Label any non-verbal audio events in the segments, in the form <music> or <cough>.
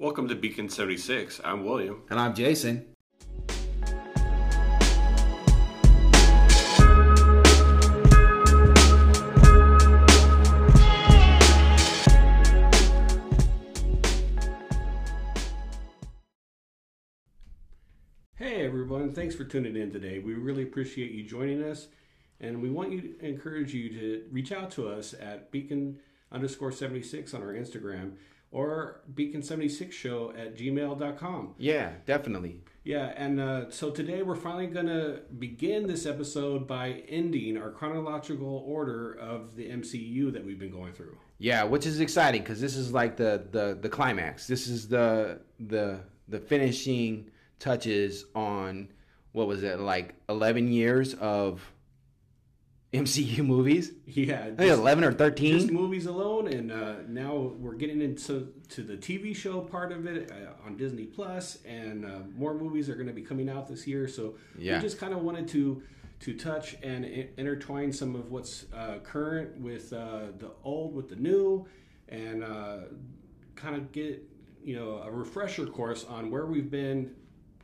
Welcome to Beacon 76. I'm William. And I'm Jason. Hey everyone, thanks for tuning in today. We really appreciate you joining us, and we want you to encourage you to reach out to us at beacon underscore 76 on our Instagram or beacon76 show at gmail.com. Yeah, definitely. Yeah, and uh, so today we're finally going to begin this episode by ending our chronological order of the MCU that we've been going through. Yeah, which is exciting because this is like the, the the climax. This is the the the finishing touches on what was it like 11 years of MCU movies? Yeah, I think 11 or 13. just movies alone, and uh, now we're getting into to the TV show part of it uh, on Disney Plus, and uh, more movies are going to be coming out this year. So Yeah. we just kind of wanted to to touch and i- intertwine some of what's uh, current with uh, the old with the new, and uh, kind of get you know a refresher course on where we've been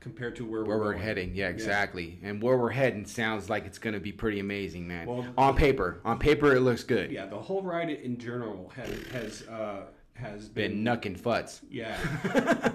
compared to where, where we're going. heading. Yeah, exactly. And where we're heading sounds like it's going to be pretty amazing, man. Well- on paper, on paper it looks good. Yeah, the whole ride in general has has uh, has Been knucking futs. Yeah.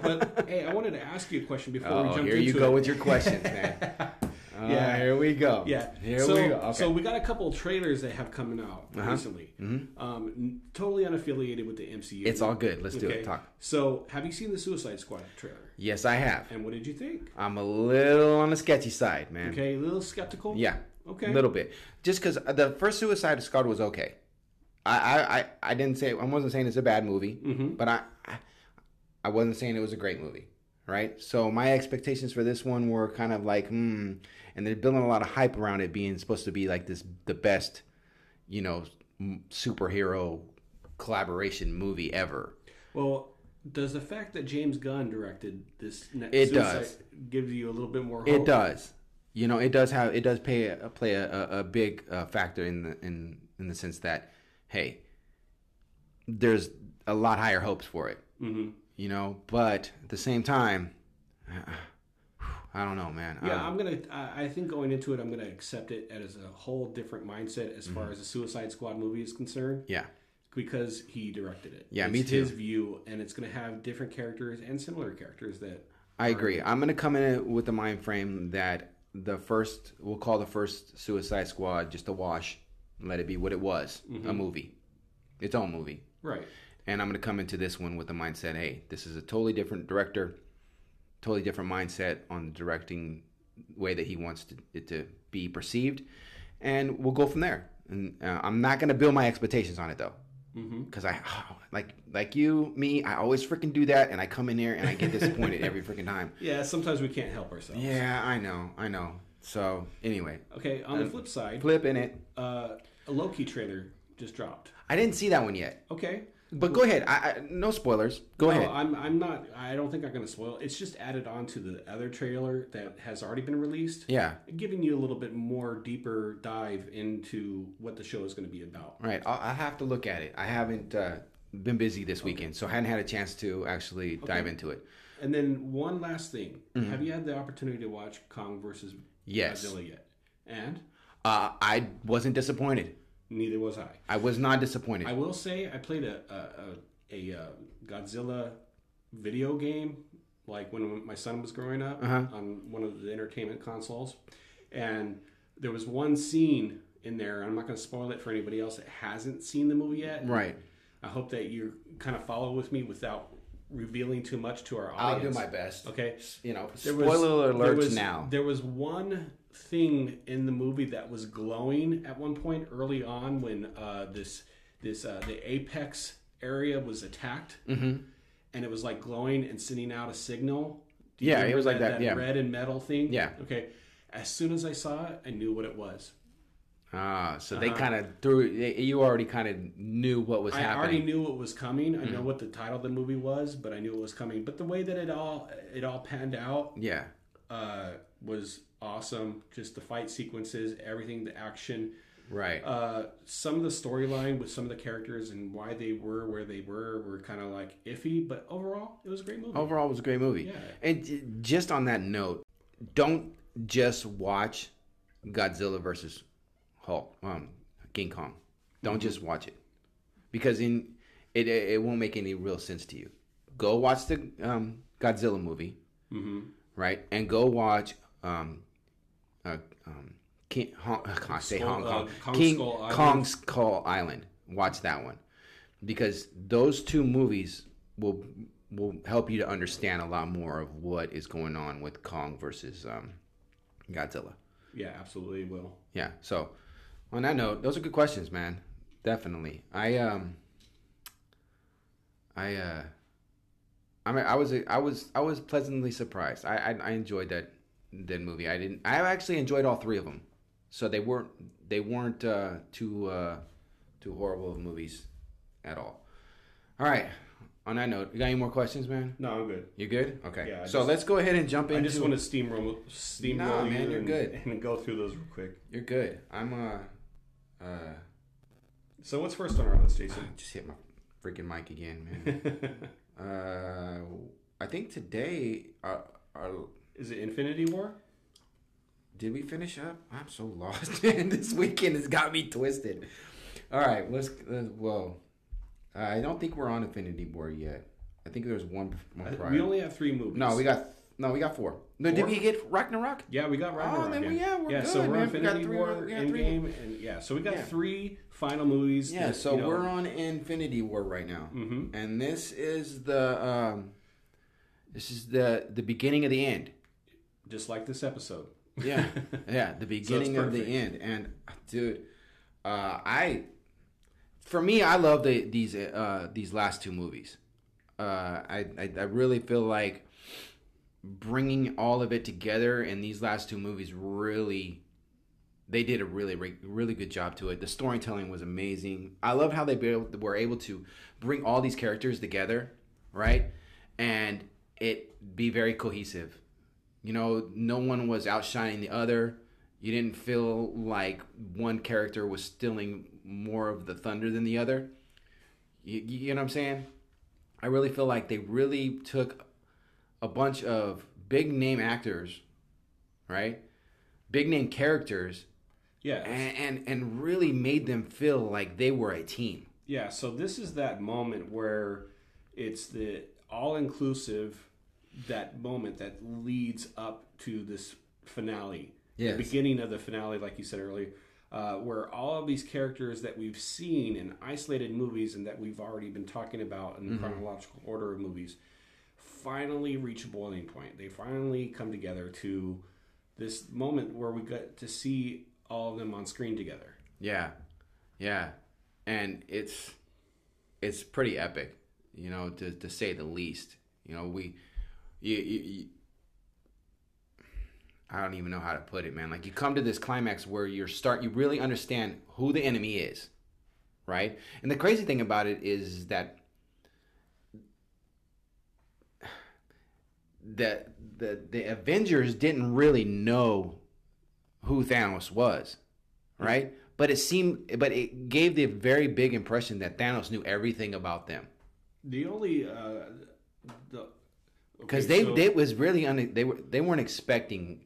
but hey, I wanted to ask you a question before we jump. Oh, here into you go it. with your questions, man. <laughs> Oh, Yeah. here we go. Yeah. here so, we go. Okay. So we got a couple of trailers that have coming out Uh-huh. recently. Um, totally unaffiliated with the MCU. it's all good. Let's do it. Talk. So, have you seen the Suicide Squad trailer? Yes, I have. And what did you think? I'm a little on the sketchy side, man. Okay, a little skeptical. Yeah. Okay. A little bit. Just because the first Suicide Squad was okay. I, I, I, didn't say I wasn't saying it's a bad movie, Mhm. but I, I I wasn't saying it was a great movie, right? So my expectations for this one were kind of like, hmm, and they're building a lot of hype around it being supposed to be like this the best, you know, m- superhero collaboration movie ever. Well, does the fact that James Gunn directed this next It does. give you a little bit more hope? It does. You know, it does have it does pay a, play a, a, big uh, factor in the in in the sense that hey, there's a lot higher hopes for it. hmm You know, but at the same time, I don't know, man. Yeah, Um, I'm gonna. I I think going into it, I'm gonna accept it as a whole different mindset as Mm-hmm. far as the Suicide Squad movie is concerned, yeah, because he directed it. Yeah, it's me too. His view, and it's gonna have different characters and similar characters that. I agree. I'm gonna come in with the mind frame that the first we'll call the first Suicide Squad just a wash. Let it be what it was, a movie, its own movie. Right. And I'm going to come into this one with the mindset hey, this is a totally different director, totally different mindset on the directing way that he wants to, it to be perceived. And we'll go from there. And uh, I'm not going to build my expectations on it though. Mm-hmm. Because I, <sighs> like, like you, me, I always freaking do that. And I come in here and I get disappointed <laughs> every freaking time. Yeah. Sometimes we can't help ourselves. Yeah, I know, I know. So, anyway, Okay. On the flip side, flip in it. uh, a Loki trailer just dropped. I didn't see that one yet. Okay. But go ahead. I, I, no spoilers. Go No, ahead. I'm. I'm not. I don't think I'm gonna spoil. It's just added on to the other trailer that has already been released. yeah. giving you a little bit more deeper dive into what the show is going to be about. Right. I'll, I have to look at it. I haven't uh, been busy this weekend, so I hadn't had a chance to actually dive into it. And then one last thing: Have you had the opportunity to watch Kong versus Mm-hmm. Yes. Godzilla yet? And Uh, I wasn't disappointed. Neither was I. I was not disappointed. I will say I played a a, a, a uh, Godzilla video game like when my son was growing up Uh-huh. on one of the entertainment consoles, and there was one scene in there. I'm not going to spoil it for anybody else that hasn't seen the movie yet. right. I hope that you kind of follow with me without revealing too much to our audience. I'll do my best. Okay. You know, There spoiler was- there alerts was- now. There was one thing in the movie that was glowing at one point early on when uh, this this uh, the apex area was attacked, Mm-hmm. and it was like glowing and sending out a signal. Yeah, it remember was like that, yeah. red and metal thing. Yeah. Okay. As soon as I saw it, I knew what it was. Ah, so they Uh-huh. kind of threw. they- You already kind of knew what was I happening. I already knew what was coming. I Mm-hmm. know what the title of the movie was, but I knew it was coming. But the way that it all it all panned out Yeah. uh, was awesome. Just the fight sequences, everything, the action. Right. Uh, some of the storyline with some of the characters and why they were where they were were kind of like iffy, but overall, it was a great movie. Overall, it was a great movie. Yeah. And just on that note, don't just watch Godzilla versus Hulk, um, King Kong. Don't just watch it because in it it won't make any real sense to you. Go watch the um, Godzilla movie, hmm right? And go watch um, uh, um, King, Hong, I can't say Skull- Hong Kong, uh, Kong King Skull. Kong Skull Island. Watch that one because those two movies will will help you to understand a lot more of what is going on with Kong versus um, Godzilla. Yeah, absolutely will. Yeah. So on that note, those are good questions, man. Definitely. I um I uh I mean I was I was I was pleasantly surprised. I I, I enjoyed that that movie. I didn't I actually enjoyed all three of them. So they weren't they weren't uh too uh too horrible of movies at all. All right. On that note, you got any more questions, man? No, I'm good. You good? Okay. Yeah, I so just- let's go ahead and jump in. I into just want to steamroll, steamroll Nah, you man, you're and, good. <laughs> and go through those real quick. You're good. I'm uh uh So what's first on our list, Jason? <sighs> just hit my freaking mic again, man. <laughs> uh, I think today, uh, uh, Is it Infinity War? did we finish up? I'm so lost, <laughs> man. This weekend has got me twisted. All right, let's. Uh, well, I don't think we're on Infinity War yet. I think there's one, one prior. We only have three movies. no, we got no, we got four. No, did we get Ragnarok? Yeah, we got Ragnarok. then we- yeah, we're So good, we're man. on We Infinity three- War, we. Endgame, and yeah. So we got Yeah. three final movies. Yeah, that, so you know, we're on Infinity War right now, Mhm. and this is the um, this is the the beginning of the end. just like this episode. Yeah, yeah, <laughs> the beginning of the end. And dude, uh, I, for me, I love the these uh, these last two movies. Uh, I, I I really feel like bringing all of it together in these last two movies really. They did a really, really good job to it. The storytelling was amazing. I love how they were able to bring all these characters together, right, and it be very cohesive. You know, no one was outshining the other. You didn't feel like one character was stealing more of the thunder than the other. You, you know what I'm saying? I really feel like they really took a bunch of big name actors, right? Big name characters, Yeah. and, and, and really made them feel like they were a team. Yeah, so this is that moment where it's the all inclusive that moment that leads up to this finale. Yes. The beginning of the finale, like you said earlier, uh, where all of these characters that we've seen in isolated movies and that we've already been talking about in the chronological order of movies finally reach a boiling point. They finally come together to this moment where we get to see all of them on screen together. Yeah, yeah, and it's it's pretty epic, you know, to to say the least. You know, we, you, you, you, I don't even know how to put it, man. Like you come to this climax where you're start, you really understand who the enemy is, right? And the crazy thing about it is that the the the Avengers didn't really know who Thanos was, right? But it seemed, but it gave the very big impression that Thanos knew everything about them The only uh, the because okay, they so- they was really un, they were they weren't expecting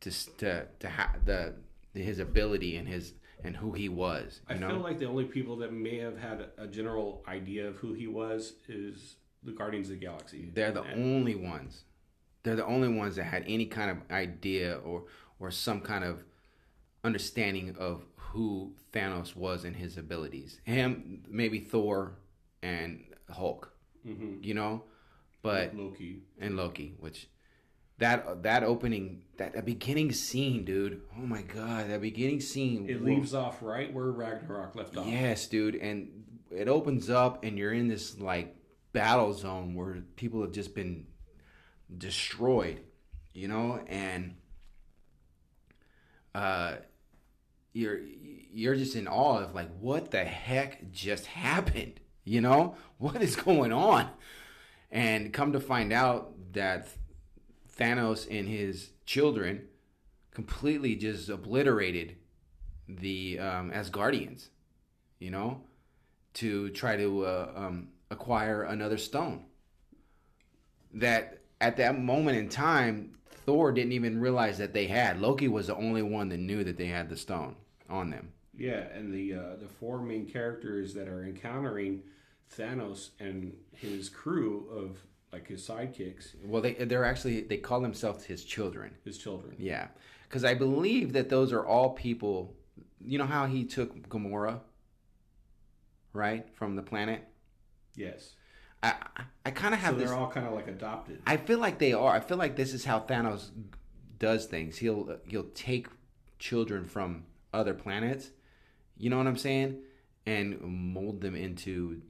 to to to have the his ability and his and who he was. You I know, feel like the only people that may have had a general idea of who he was is the Guardians of the Galaxy. they're the And- only ones. They're the only ones that had any kind of idea or or some kind of understanding of who Thanos was and his abilities. Him, maybe Thor and Hulk. Mhm. You know, but Loki. and Loki, which that that opening that, that beginning scene, dude. Oh my god, that beginning scene. It leaves off right where Ragnarok left off. Yes, dude, and it opens up, and you're in this like battle zone where people have just been destroyed, you know, and uh, you're you're just in awe of like what the heck just happened, you know, <laughs> what is going on, and come to find out that Thanos and his children completely just obliterated the um, Asgardians, you know, to try to uh, um, acquire another stone. That at that moment in time, Thor didn't even realize that they had. Loki was the only one that knew that they had the stone on them. Yeah, and the uh, the four main characters that are encountering Thanos and his crew of like his sidekicks, Well, they they're actually they call themselves his children. his children. Yeah, because I believe that those are all people. You know how he took Gamora, right, from the planet. Yes, I I, kind of have this. they're all kind of like adopted. I feel like they are. I feel like this is how Thanos does things. He'll he'll take children from other planets. You know what I'm saying? And mold them into,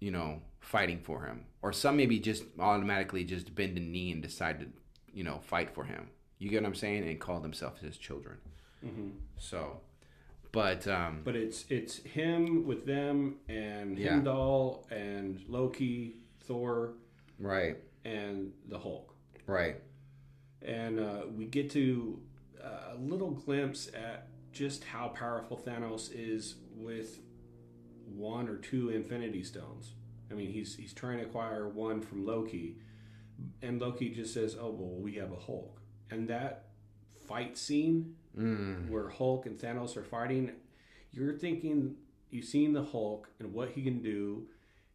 you know, fighting for him. Or some maybe just automatically just bend a knee and decide to, you know, fight for him. You get what I'm saying? And call themselves his children. hmm So, but um, But it's it's him with them and Yeah. Heimdall and Loki, Thor, right, and the Hulk. right, and uh, we get to uh, a little glimpse at just how powerful Thanos is with one or two Infinity Stones. I mean, he's he's trying to acquire one from Loki, and Loki just says, "Oh well, we have a Hulk," and that fight scene mm, where Hulk and Thanos are fighting, you're thinking you've seen the Hulk and what he can do.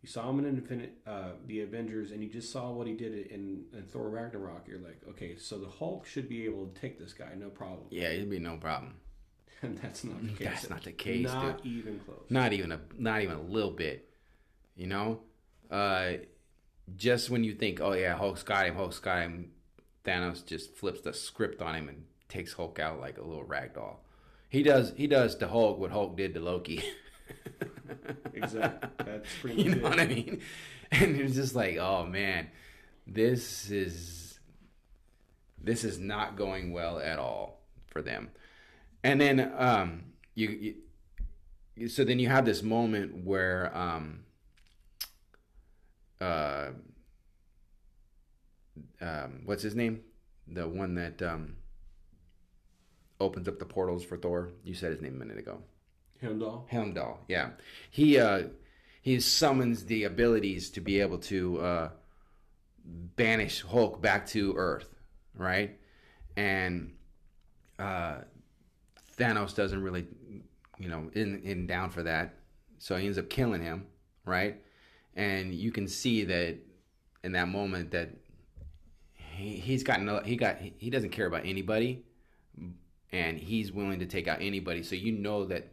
You saw him in Infinite, uh, the Avengers, and you just saw what he did in, in Thor Ragnarok. You're like, okay, so the Hulk should be able to take this guy, no problem. yeah, it'd be no problem. <laughs> And that's not the case. That's not the case, Not even close. not even a not even a little bit you know uh just when you think oh yeah hulk's got him hulk's got him thanos just flips the script on him and takes hulk out like a little rag doll he does he does to hulk what hulk did to loki. <laughs> Exactly. That's <laughs> pretty you know it. what i mean? And it's just like oh man this is this is not going well at all for them. And then um you, you so then you have this moment where um uh um what's his name? The one that um opens up the portals for thor you said his name a minute ago Heimdall. Heimdall, yeah. He uh he summons the abilities to be able to uh banish Hulk back to Earth, right? And uh Thanos doesn't really you know, in in down for that. So he ends up killing him, right? And you can see that in that moment that he, he's got no he got he doesn't care about anybody and he's willing to take out anybody. So you know that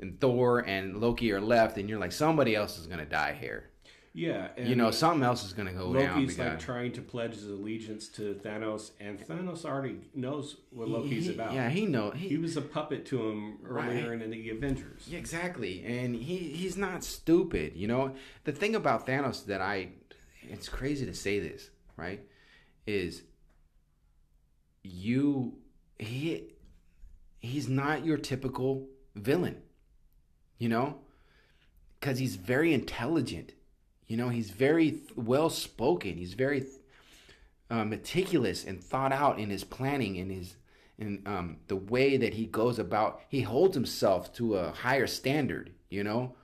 and Thor and Loki are left, and you're like, somebody else is gonna die here. Yeah. And you know, something else is gonna go down. Loki's like trying to pledge his allegiance to Thanos, and Thanos already knows what Loki's he- about. Yeah, he know He he, was a puppet to him earlier Right. in the Avengers. Yeah, exactly, and he he's not stupid. You know, the thing about Thanos that I, it's crazy to say this, right? Is you he he's not your typical villain, you know, because he's very intelligent. You know, he's very well spoken. He's very uh, meticulous and thought out in his planning and his in um, the way that he goes about. He holds himself to a higher standard. You know,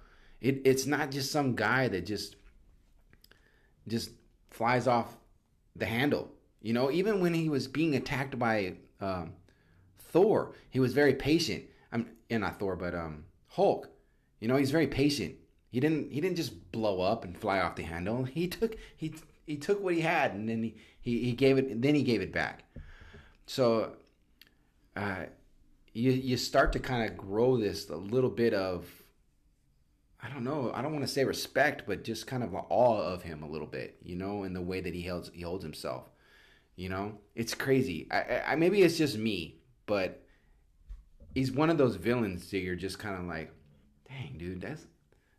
it, it's not just some guy that just just flies off the handle. You know, even when he was being attacked by um, Thor, he was very patient. I'm yeah, not Thor, but um, Hulk. You know, he's very patient. He didn't he didn't just blow up and fly off the handle. <laughs> He took he he took what he had and then he he, he gave it then he gave it back. So uh, you you start to kind of grow this a little bit of I don't know I don't want to say respect but just kind of awe of him a little bit you know in the way that he holds he holds himself you know it's crazy I, I I- maybe it's just me but he's one of those villains that you're just kind of like dang dude that's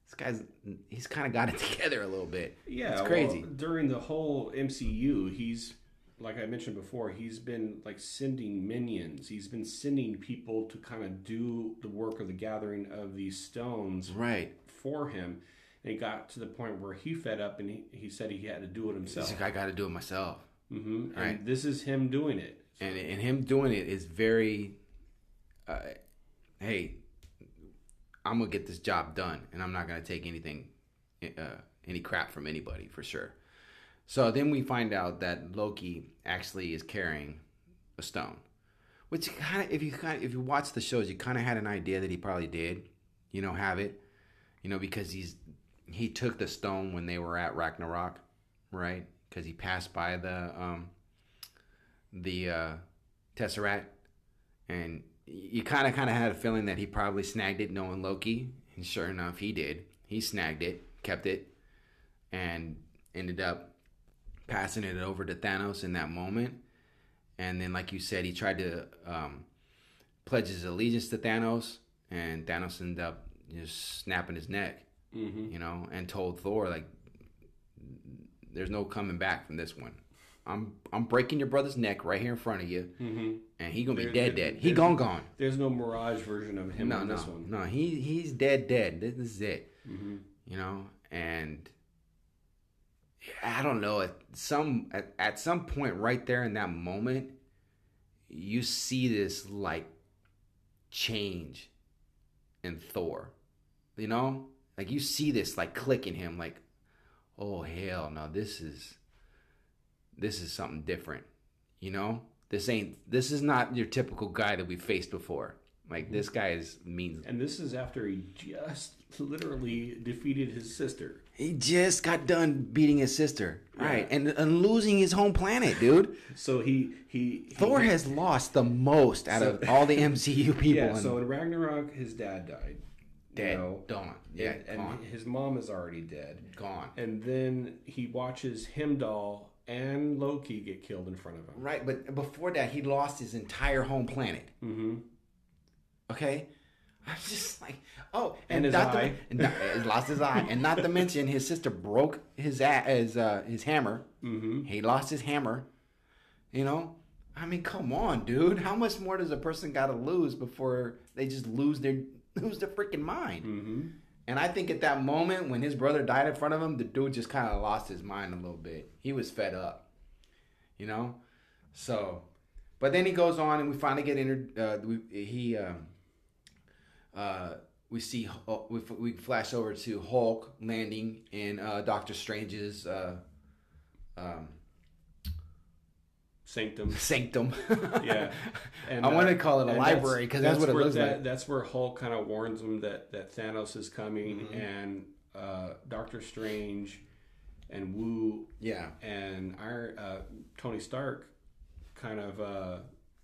this guy's he's kind of got it <laughs> together a little bit Yeah, it's well, crazy during the whole MCU, he's like I mentioned before, he's been like sending minions. He's been sending people to kind of do the work of the gathering of these stones right for him. And he got to the point where he fed up and he, he said he had to do it himself. He's like, I got to do it myself hmm Right. And this is him doing it. And and him doing it is very uh, hey, I'm gonna get this job done, and I'm not gonna take anything, uh, any crap from anybody for sure. So then we find out that Loki actually is carrying a stone, which kind of, if you kind of, if you watch the shows, you kind of had an idea that he probably did, you know, have it, you know, because he's he took the stone when they were at Ragnarok, right? Because he passed by the um the uh, Tesseract, and you kind of kind of had a feeling that he probably snagged it, knowing Loki, and sure enough, he did. He snagged it, kept it, and ended up passing it over to Thanos in that moment. And then, like you said, he tried to um, pledge his allegiance to Thanos, and Thanos ended up just snapping his neck, Mm-hmm. you know, and told Thor like, "There's no coming back from this one. I'm I'm breaking your brother's neck right here in front of you, Mm-hmm. and he gonna be dead, there- dead. He gone, gone. There's no Mirage version of him no, on no, this one. no. He he's dead, dead. This is it. Mm-hmm. You know, and I don't know. At some at, at some point, right there in that moment, you see this like change in Thor. You know, like you see this like click in him. Like, oh hell no, this is this is something different. You know, this ain't this is not your typical guy that we faced before. Like this guy is means And this is after he just literally defeated his sister. He just got done beating his sister, right, and and losing his home planet, dude. <laughs> So he he, he Thor has lost the most out of all the MCU <laughs> people. yeah. and So in Ragnarok, his dad died. you dead, know, gone, yeah, and, gone, and his mom is already dead. gone. And then he watches Heimdall and Loki get killed in front of him. Right, but before that, he lost his entire home planet. Mm-hmm. Okay, I'm just like, oh, And his not to- eye. and not- lost his eye, and not to mention his sister broke his his uh, his hammer. Mm-hmm. He lost his hammer. You know, I mean, come on, dude. How much more does a person got to lose before they just lose their <laughs> lose their freaking mind? Mm-hmm. And I think at that moment when his brother died in front of him, the dude just kind of lost his mind a little bit. He was fed up, you know. So, but then he goes on, and we finally get entered. Uh, we, he, um, uh, we see uh, we, we flash over to Hulk landing in uh, Doctor Strange's uh, um, Sanctum. <laughs> sanctum. Yeah. <laughs> And, I uh, want to call it a library because that's, what it where looks that, like. That's where Hulk kind of warns him that, that Thanos is coming, Mm-hmm. and uh, Doctor Strange and Wu Yeah, and our uh, Tony Stark kind of uh,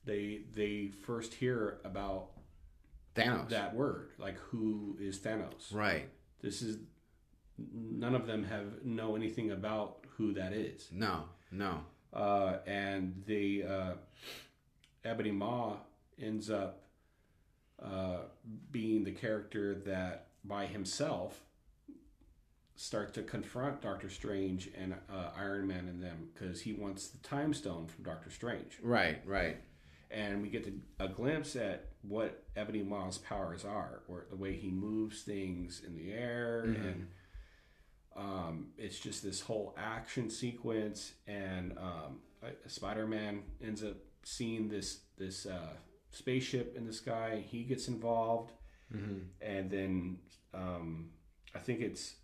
they they first hear about Thanos. that word, like who is Thanos. Right. This is none of them have know anything about who that is. No. No. Uh, and the uh, Ebony Maw ends up uh, being the character that by himself starts to confront Doctor Strange and uh, Iron Man and them because he wants the Time Stone from Doctor Strange, Right. Right. and we get to, a glimpse at what Ebony Maw's powers are, or the way he moves things in the air and. Um, it's just this whole action sequence, and um, Spider Man ends up seeing this this uh, spaceship in the sky. He gets involved, and then um, I think it's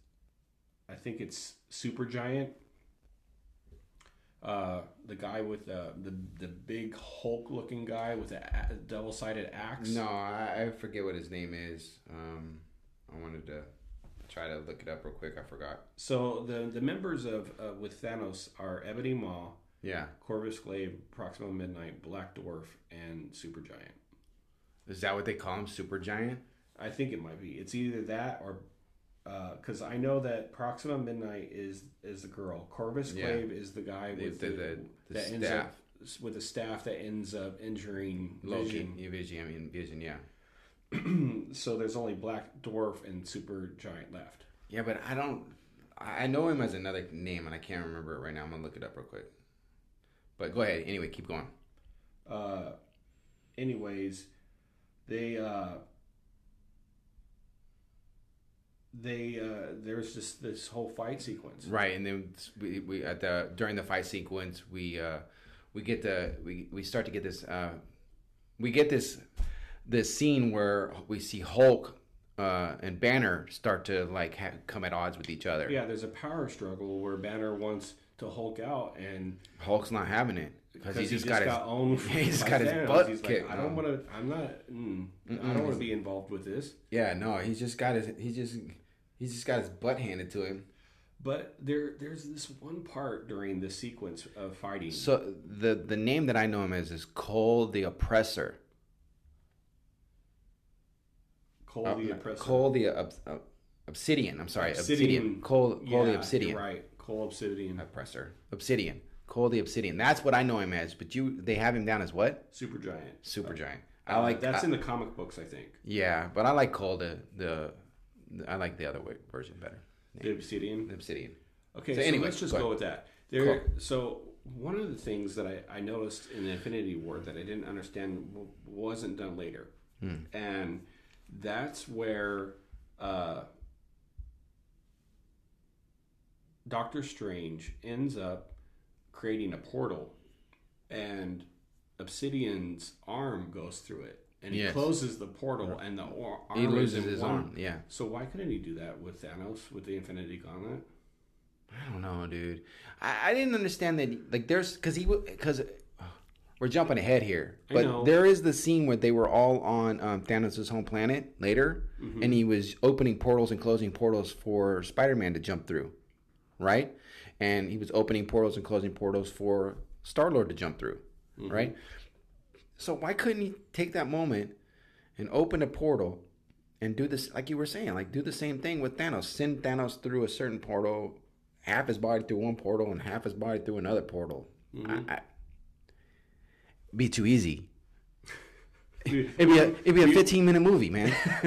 I think it's Super Giant, uh, the guy with the the, the big Hulk looking guy with a, double sided axe. No, I, I forget what his name is. Um, I wanted to try to look it up real quick. I forgot. So the the members of uh, with Thanos are Ebony Maw, Yeah, Corvus Glaive, Proxima Midnight, Black Dwarf, and Supergiant. is that what they call him? Super Giant. I think it might be. It's either that or because I know that Proxima Midnight is is the girl. Corvus Yeah. Glaive is the guy with the- the, the- the that ends staff. up with a staff that ends up injuring Loki. Vision. Yeah, Vision. I mean Vision. Yeah. <clears throat> so there's only Black Dwarf and Super Giant left. Yeah, but I don't. I know him as another name, and I can't remember it right now. I'm gonna look it up real quick. But go ahead. Anyway, keep going. uh, anyways, they uh, they uh, there's just this whole fight sequence. Right, and then we, we at the during the fight sequence we uh we get the we we start to get this uh we get this this scene where we see Hulk uh, and Banner start to like ha- come at odds with each other. Yeah, there's a power struggle where Banner wants to Hulk out, and Hulk's not having it because he because just got his owned. <laughs> he just got his butt He's kicked. Like, I don't want to. I'm not. Mm, I don't want to be involved with this. yeah no he's just got his he just he's just got his butt handed to him. But there, there's this one part during the sequence of fighting. So the the name that I know him as is Cole the Oppressor. Cole Uh, the Oppressor. Cole the ob- ob- Obsidian. I'm sorry, Obsidian. Obsidian. Cole, Cole yeah, the Obsidian. Right. Cole Obsidian. Oppressor. Obsidian. Cole the Obsidian. That's what I know him as. But you, they have him down as what? Super giant. Super giant. I Uh, like that's I- in the comic books, I think. Yeah, but I like Cole the the. I like the other way, version better. The Obsidian. The Obsidian. Okay, So so, anyway, let's just go go, with that. There. So one of the things that I, I noticed in the Infinity War that I didn't understand wasn't done later, Hmm. and that's where uh, Doctor Strange ends up creating a portal, and Obsidian's arm goes through it, and he Yes. closes the portal, and the or- arm He loses his one- arm. Yeah. So why couldn't he do that with Thanos with the Infinity Gauntlet? I don't know, dude. I, I didn't understand that. Like, there's because he because we're jumping ahead here, but there is the scene where they were all on um, Thanos' home planet later, Mm-hmm. and he was opening portals and closing portals for Spider-Man to jump through, right? And he was opening portals and closing portals for Star Lord to jump through, Mm-hmm. right? So why couldn't he take that moment and open a portal and do this like you were saying, like do the same thing with Thanos, send Thanos through a certain portal, half his body through one portal and half his body through another portal. I, I, be too easy. It'd be a it'd be a fifteen minute movie, man. <laughs>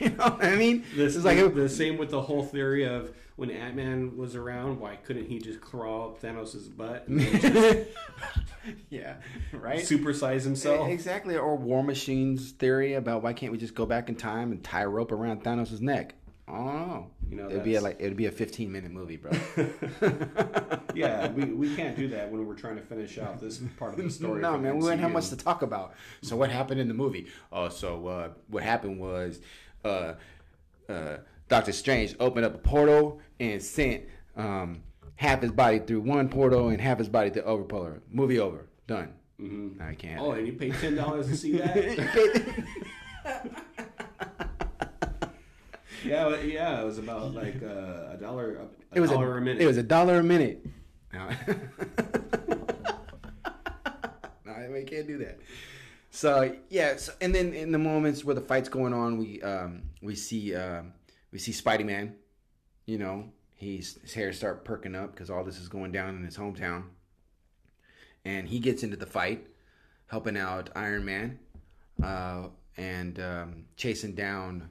you know what I mean? This is like the same with the whole theory of when Ant Man was around, why couldn't he just crawl up Thanos' butt and then <laughs> yeah, right. supersize himself? Exactly, or War Machine's theory about why can't we just go back in time and tie a rope around Thanos' neck? I don't know. You know, it'd be a, like it'd be a fifteen minute movie, bro. <laughs> yeah, we, we can't do that when we're trying to finish out this part of the <laughs> story. no, for man, we wouldn't have much to talk about. So what happened in the movie? Oh, so uh, what happened was uh, uh, Doctor Strange opened up a portal and sent um, half his body through one portal and half his body through other portal. Movie over, done. Mm-hmm. I can't. Oh, and you paid ten dollars to see that? <laughs> yeah, yeah, it was about like uh, a dollar, a, it was dollar a, a, minute. It was a dollar a minute. <laughs> No, we can't do that. So yeah, so, and then in the moments where the fight's going on, we um, we see um, we see Spidey Man. You know, he's his hair start perking up because all this is going down in his hometown, and he gets into the fight, helping out Iron Man, uh, and um, chasing down.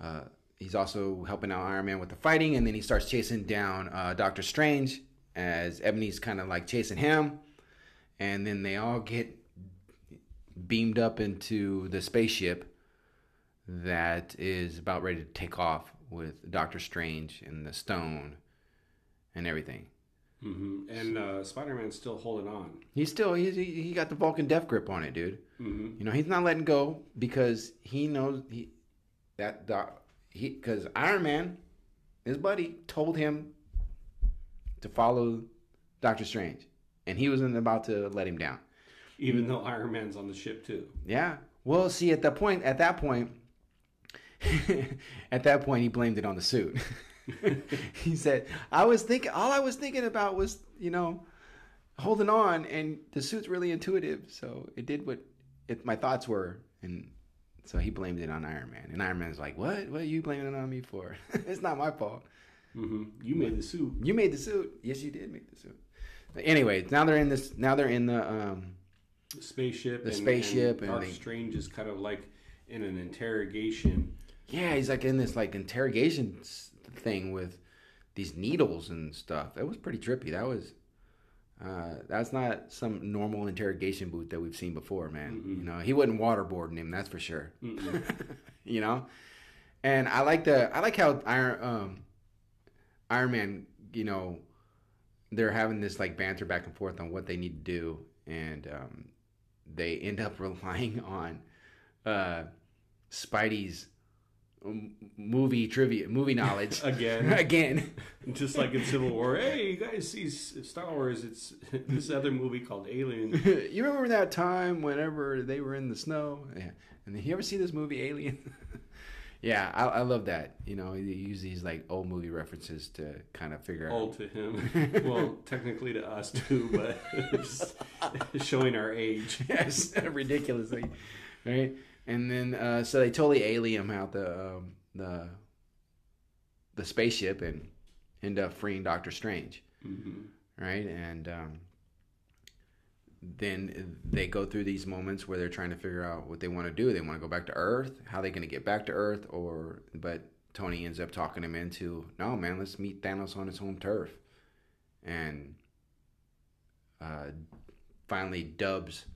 Uh, he's also helping out Iron Man with the fighting, and then he starts chasing down uh, Doctor Strange as Ebony's kind of like chasing him, and then they all get beamed up into the spaceship that is about ready to take off with Doctor Strange and the stone and everything. hmm And uh, Spider Man's still holding on. He's still he's, he he got the Vulcan death grip on it, dude. hmm You know he's not letting go because he knows he that doc he because Iron Man, his buddy, told him to follow Doctor Strange, and he wasn't about to let him down. Even though Iron Man's on the ship too. Yeah. Well, see, at that point, at that point, <laughs> at that point, he blamed it on the suit. <laughs> he said, "I was thinking, all I was thinking about was, you know, holding on, and the suit's really intuitive, so it did what it, my thoughts were, and so he blamed it on Iron Man, and Iron Man's like, "What? What are you blaming it on me for? <laughs> it's not my fault. hmm You made the suit. You made the suit. Yes, you did make the suit." But anyway, now they're in this. Now they're in the. um The spaceship. The and, spaceship And and Doctor Strange is kind of like in an interrogation. Yeah, he's like in this like interrogation thing with these needles and stuff. That was pretty trippy. That was uh, that's not some normal interrogation booth that we've seen before, man. You know, he wasn't waterboarding him, that's for sure. <laughs> you know, and I like the I like how Iron um, Iron Man, you know, they're having this like banter back and forth on what they need to do, and um, they end up <laughs> relying on uh, Spidey's movie trivia, movie knowledge <laughs> Again. <laughs> again. Just like in Civil War, hey, you guys see Star Wars? It's <laughs> this other movie called Alien. you remember that time whenever they were in the snow? Yeah. And you ever see this movie Alien? yeah, I, I love that. You know, you use these like old movie references to kind of figure out. Old to him, well, technically to us too, but showing our age. yes, ridiculously, right? And then uh, so they totally alien out the um, the the spaceship and end up freeing Doctor Strange, hmm right? And um, then they go through these moments where they're trying to figure out what they want to do. They want to go back to Earth. How they going to get back to Earth? Or but Tony ends up talking him into no man. Let's meet Thanos on his home turf, and uh, finally dubs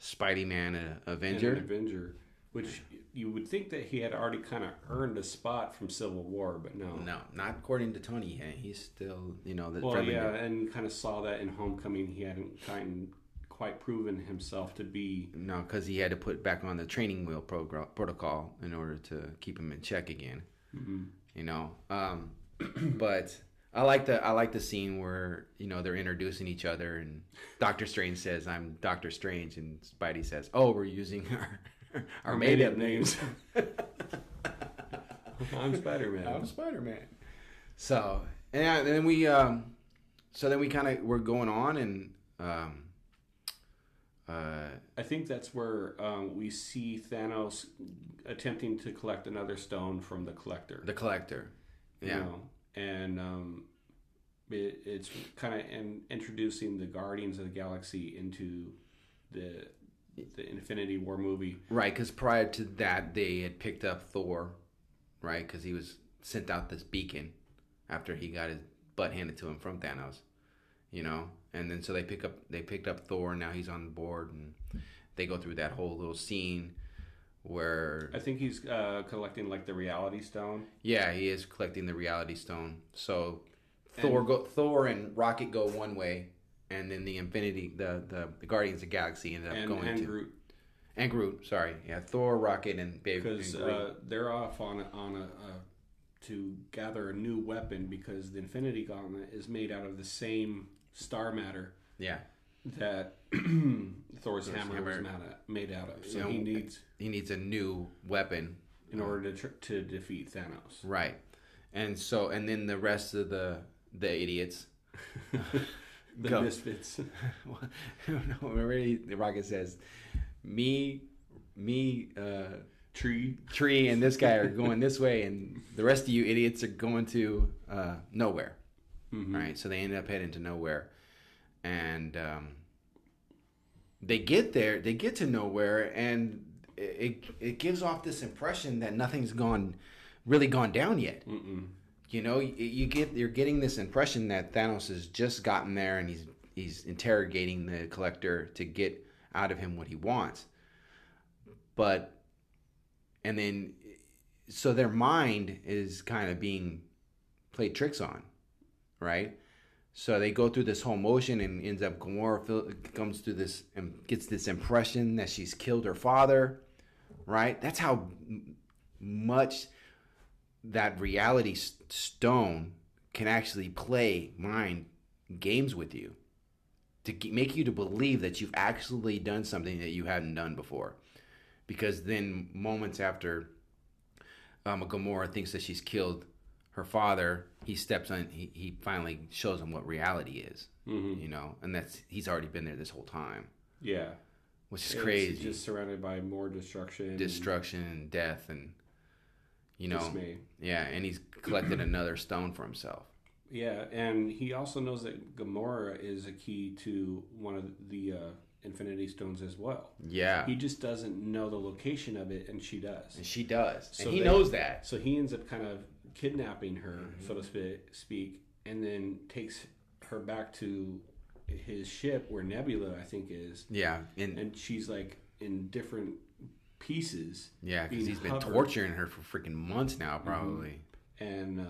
Spidey Man a Avenger. An Avenger, which you would think that he had already kind of earned a spot from Civil War, but no. No, not according to Tony. He's still, you know, the Well, yeah, and kind of saw that in Homecoming. He hadn't kind quite proven himself to be. No, because he had to put back on the training wheel progr- protocol in order to keep him in check again. Mhm. You know, um, <clears throat> but I like the I like the scene where you know they're introducing each other, and Doctor Strange says, "I'm Doctor Strange," and Spidey says, "Oh, we're using <laughs> our our, Our made up names." <laughs> I'm Spider Man. I'm Spider Man. So and then we um, so then we kind of we're going on and um, uh, I think that's where um, we see Thanos attempting to collect another stone from the collector. the collector. you Yeah. know, and um, it, it's kind of in, introducing the Guardians of the Galaxy into the the Infinity War movie. Right, because prior to that, they had picked up Thor, right? Because he was sent out this beacon after he got his butt handed to him from Thanos, you know. And then so they pick up they picked up Thor. And now he's on board, and they go through that whole little scene where I think he's uh, collecting like the Reality Stone. yeah, he is collecting the Reality Stone. So Thor go Thor and Rocket go one way, and then the Infinity the the, the Guardians of the Galaxy ended up And, going and to Groot, and Groot. Sorry, yeah, Thor, Rocket, and Baby. and because uh, they're off on a, on a, uh to gather a new weapon because the Infinity Gauntlet is made out of the same star matter yeah. That <clears throat> Thor's hammer, hammer. was made out, made out of. So You know, he needs he needs a new weapon in order to tr- to defeat Thanos. right and so and then the rest of the the idiots <laughs> The Go. misfits. <laughs> no already the rocket says me me uh Tree. tree and this guy are going this way and the rest of you idiots are going to uh nowhere Mhm. right so they end up heading to nowhere and um they get there they get to nowhere and it it gives off this impression that nothing's gone really gone down yet. Mm-mm. you know you, you get you're getting this impression that Thanos has just gotten there and he's he's interrogating the collector to get out of him what he wants. But and then so their mind is kind of being played tricks on right so they go through this whole motion and ends up Gamora comes through this and gets this impression that she's killed her father right? That's how much that reality stone can actually play mind games with you to make you to believe that you've actually done something that you hadn't done before. Because then moments after um, Gamora thinks that she's killed her father he steps on he, he finally shows him what reality is Mhm. you know and that's he's already been there this whole time Yeah. which is It's crazy just surrounded by more destruction. destruction and death and you know dismay. yeah and he's collected <clears throat> another stone for himself Yeah, and he also knows that Gamora is a key to one of the uh, Infinity Stones as well. yeah He just doesn't know the location of it, and she does. and she does So and he they- knows that So he ends up kind of kidnapping her, so Mm-hmm. to spe- speak, and then takes her back to his ship where Nebula, I think, is, yeah and and she's like in different pieces. yeah because he's been torturing her for freaking months now Mm-hmm. probably and uh,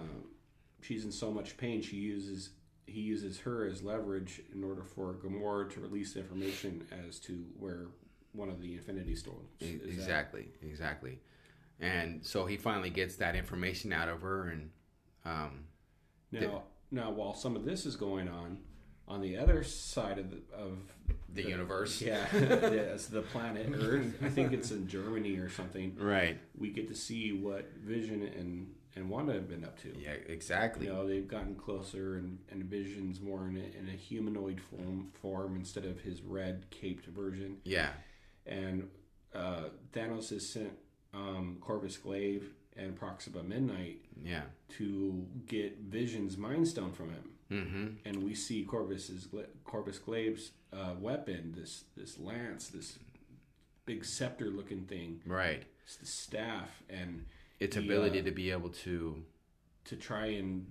she's in so much pain she uses he uses her as leverage in order for Gamora to release information as to where one of the Infinity Stones exactly, exactly. And so he finally gets that information out of her, and um, Now, now, while some of this is going on, on the other side of the, of the, universe. yeah, <laughs> yes, the planet Earth, I think it's in Germany or something. Right. We get to see what Vision and and Wanda have been up to. Yeah. Exactly. You know, they've gotten closer, and, and Vision's more in a, in a humanoid form, form instead of his red caped version. Yeah. And uh, Thanos has sent um, Corvus Glaive and Proxima Midnight Yeah. to get Vision's Mind Stone from him, Mm-hmm. and we see Corvus's Corvus Glaive's uh, weapon, this this lance, this big scepter looking thing, Right. it's the staff, and Its The, ability uh, to be able to. to try and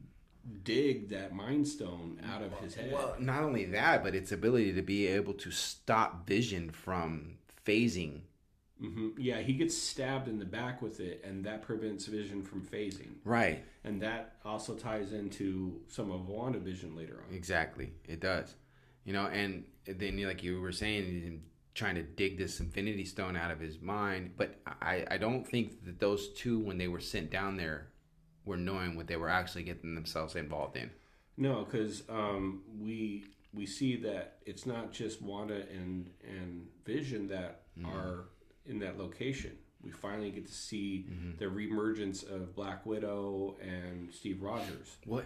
dig that Mind Stone out of his head. Well, not only that, but its ability to be able to stop Vision from phasing. Hmm Yeah, he gets stabbed in the back with it, and that prevents Vision from phasing. Right. And that also ties into some of WandaVision later on. Exactly, it does. You know, and then like you were saying, he's trying to dig this Infinity Stone out of his mind. But I, I don't think that those two, when they were sent down there, were knowing what they were actually getting themselves involved in. No, because um, we we see that it's not just Wanda and and Vision that are in that location. We finally get to see mm-hmm. the reemergence of Black Widow and Steve Rogers. What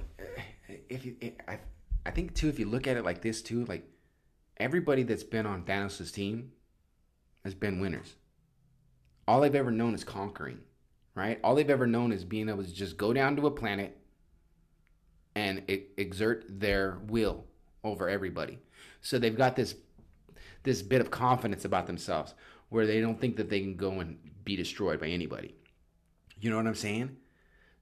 if you? I, I think too. If you look at it like this too, like everybody that's been on Thanos' team has been winners. All they've ever known is conquering, right? All they've ever known is being able to just go down to a planet and exert their will over everybody. So they've got this this bit of confidence about themselves where they don't think that they can go and be destroyed by anybody. You know what I'm saying?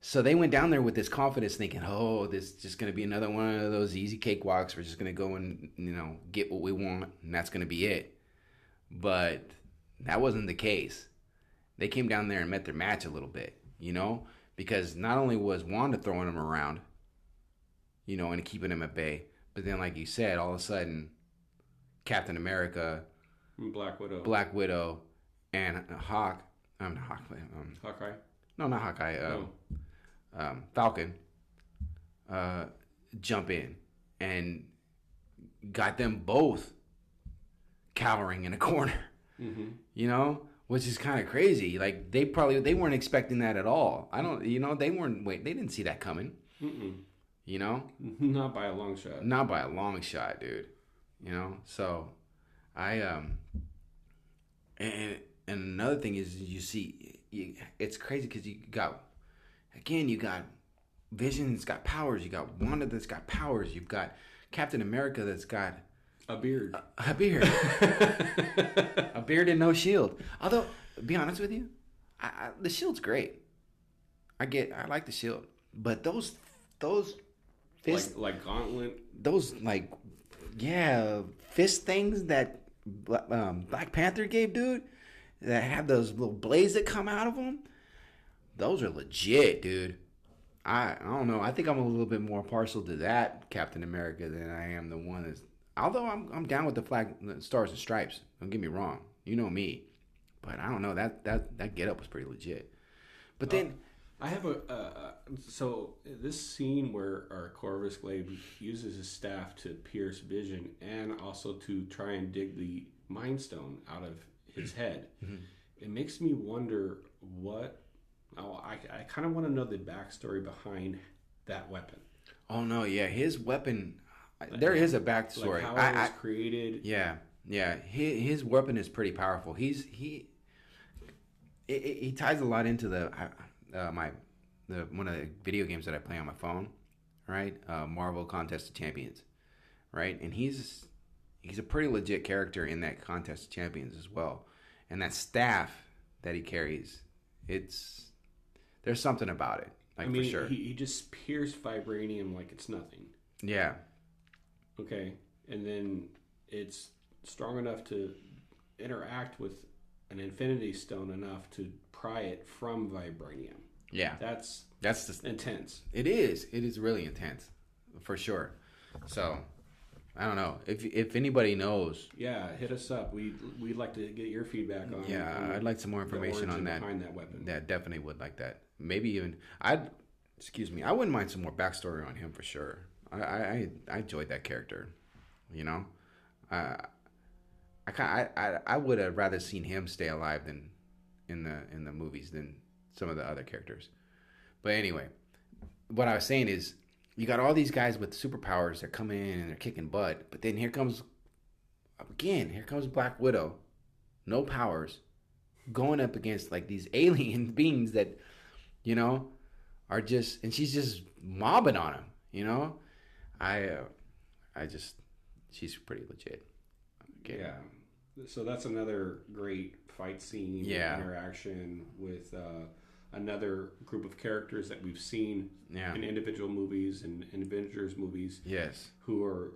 So they went down there with this confidence, thinking, "Oh, this is just going to be another one of those easy cakewalks. We're just going to go and you know get what we want, and that's going to be it." But that wasn't the case. They came down there and met their match a little bit, you know, because not only was Wanda throwing them around, you know, and keeping them at bay, but then, like you said, all of a sudden, Captain America, Black Widow, Black Widow, and Hawk. I'm not Hawk. Um, Hawkeye. no, not Hawkeye. Uh, Oh. um, Falcon uh, jump in and got them both cowering in a <laughs> corner. hmm You know, which is kind of crazy. Like they probably they weren't expecting that at all. I don't. You know, they weren't. Wait, they didn't see that coming. Mm-mm. You know, <laughs> Not by a long shot. not by a long shot, dude. You know, so I um and and another thing is you see you, it's crazy because you got again you got Vision's got powers, you got Wanda that's got powers, you've got Captain America that's got A beard. a beard, <laughs> a beard and no shield. Although, be honest with you, I, I, the shield's great. I get, I like the shield, but those those fist like like Gauntlet. those like yeah fist things that um, Black Panther gave dude that have those little blades that come out of them those are legit dude. I I don't know. I think I'm a little bit more partial to that Captain America than I am the one that's although I'm I'm down with the flag the stars and stripes don't get me wrong. You know me. But I don't know that that that get up was pretty legit. But then I have a uh, so this scene where our Corvus Glaive uses his staff to pierce Vision and also to try and dig the Mind Stone out of his head. It makes me wonder what. Oh, I I kind of want to know the backstory behind that weapon, oh no yeah his weapon there is a backstory like how I- it was I- created. Yeah, yeah. His, his weapon is pretty powerful. He's he. It, it, he ties a lot into the uh, my the one of the video games that I play on my phone, right? Uh, Marvel Contest of Champions, right? And he's he's a pretty legit character in that Contest of Champions as well. And that staff that he carries, it's there's something about it, like I mean, for sure. he, he just pierced vibranium like it's nothing. yeah, Okay, and then it's strong enough to interact with an Infinity Stone enough to pry it from vibranium. yeah. That's That's the intense. It is. It is really intense, for sure. So I don't know if if anybody knows. Yeah, hit us up. We we'd like to get your feedback on. Yeah, on I'd like some more information on that. behind that weapon. Yeah, definitely would like that. Maybe even I'd excuse me. I wouldn't mind some more backstory on him for sure. I I, I enjoyed that character. You know, uh, I I I, I I would have rather seen him stay alive than in the in the movies than some of the other characters. But anyway, what I was saying is you got all these guys with superpowers that come in and they're kicking butt, but then here comes again, here comes Black Widow, no powers, going up against like these <laughs> alien beings that, you know, are just and she's just mobbing on him, you know. I uh, I just she's pretty legit. Okay. Yeah. So that's another great fight scene. Yeah. Interaction with uh, another group of characters that we've seen Yeah. in individual movies and in Avengers movies Yes. who are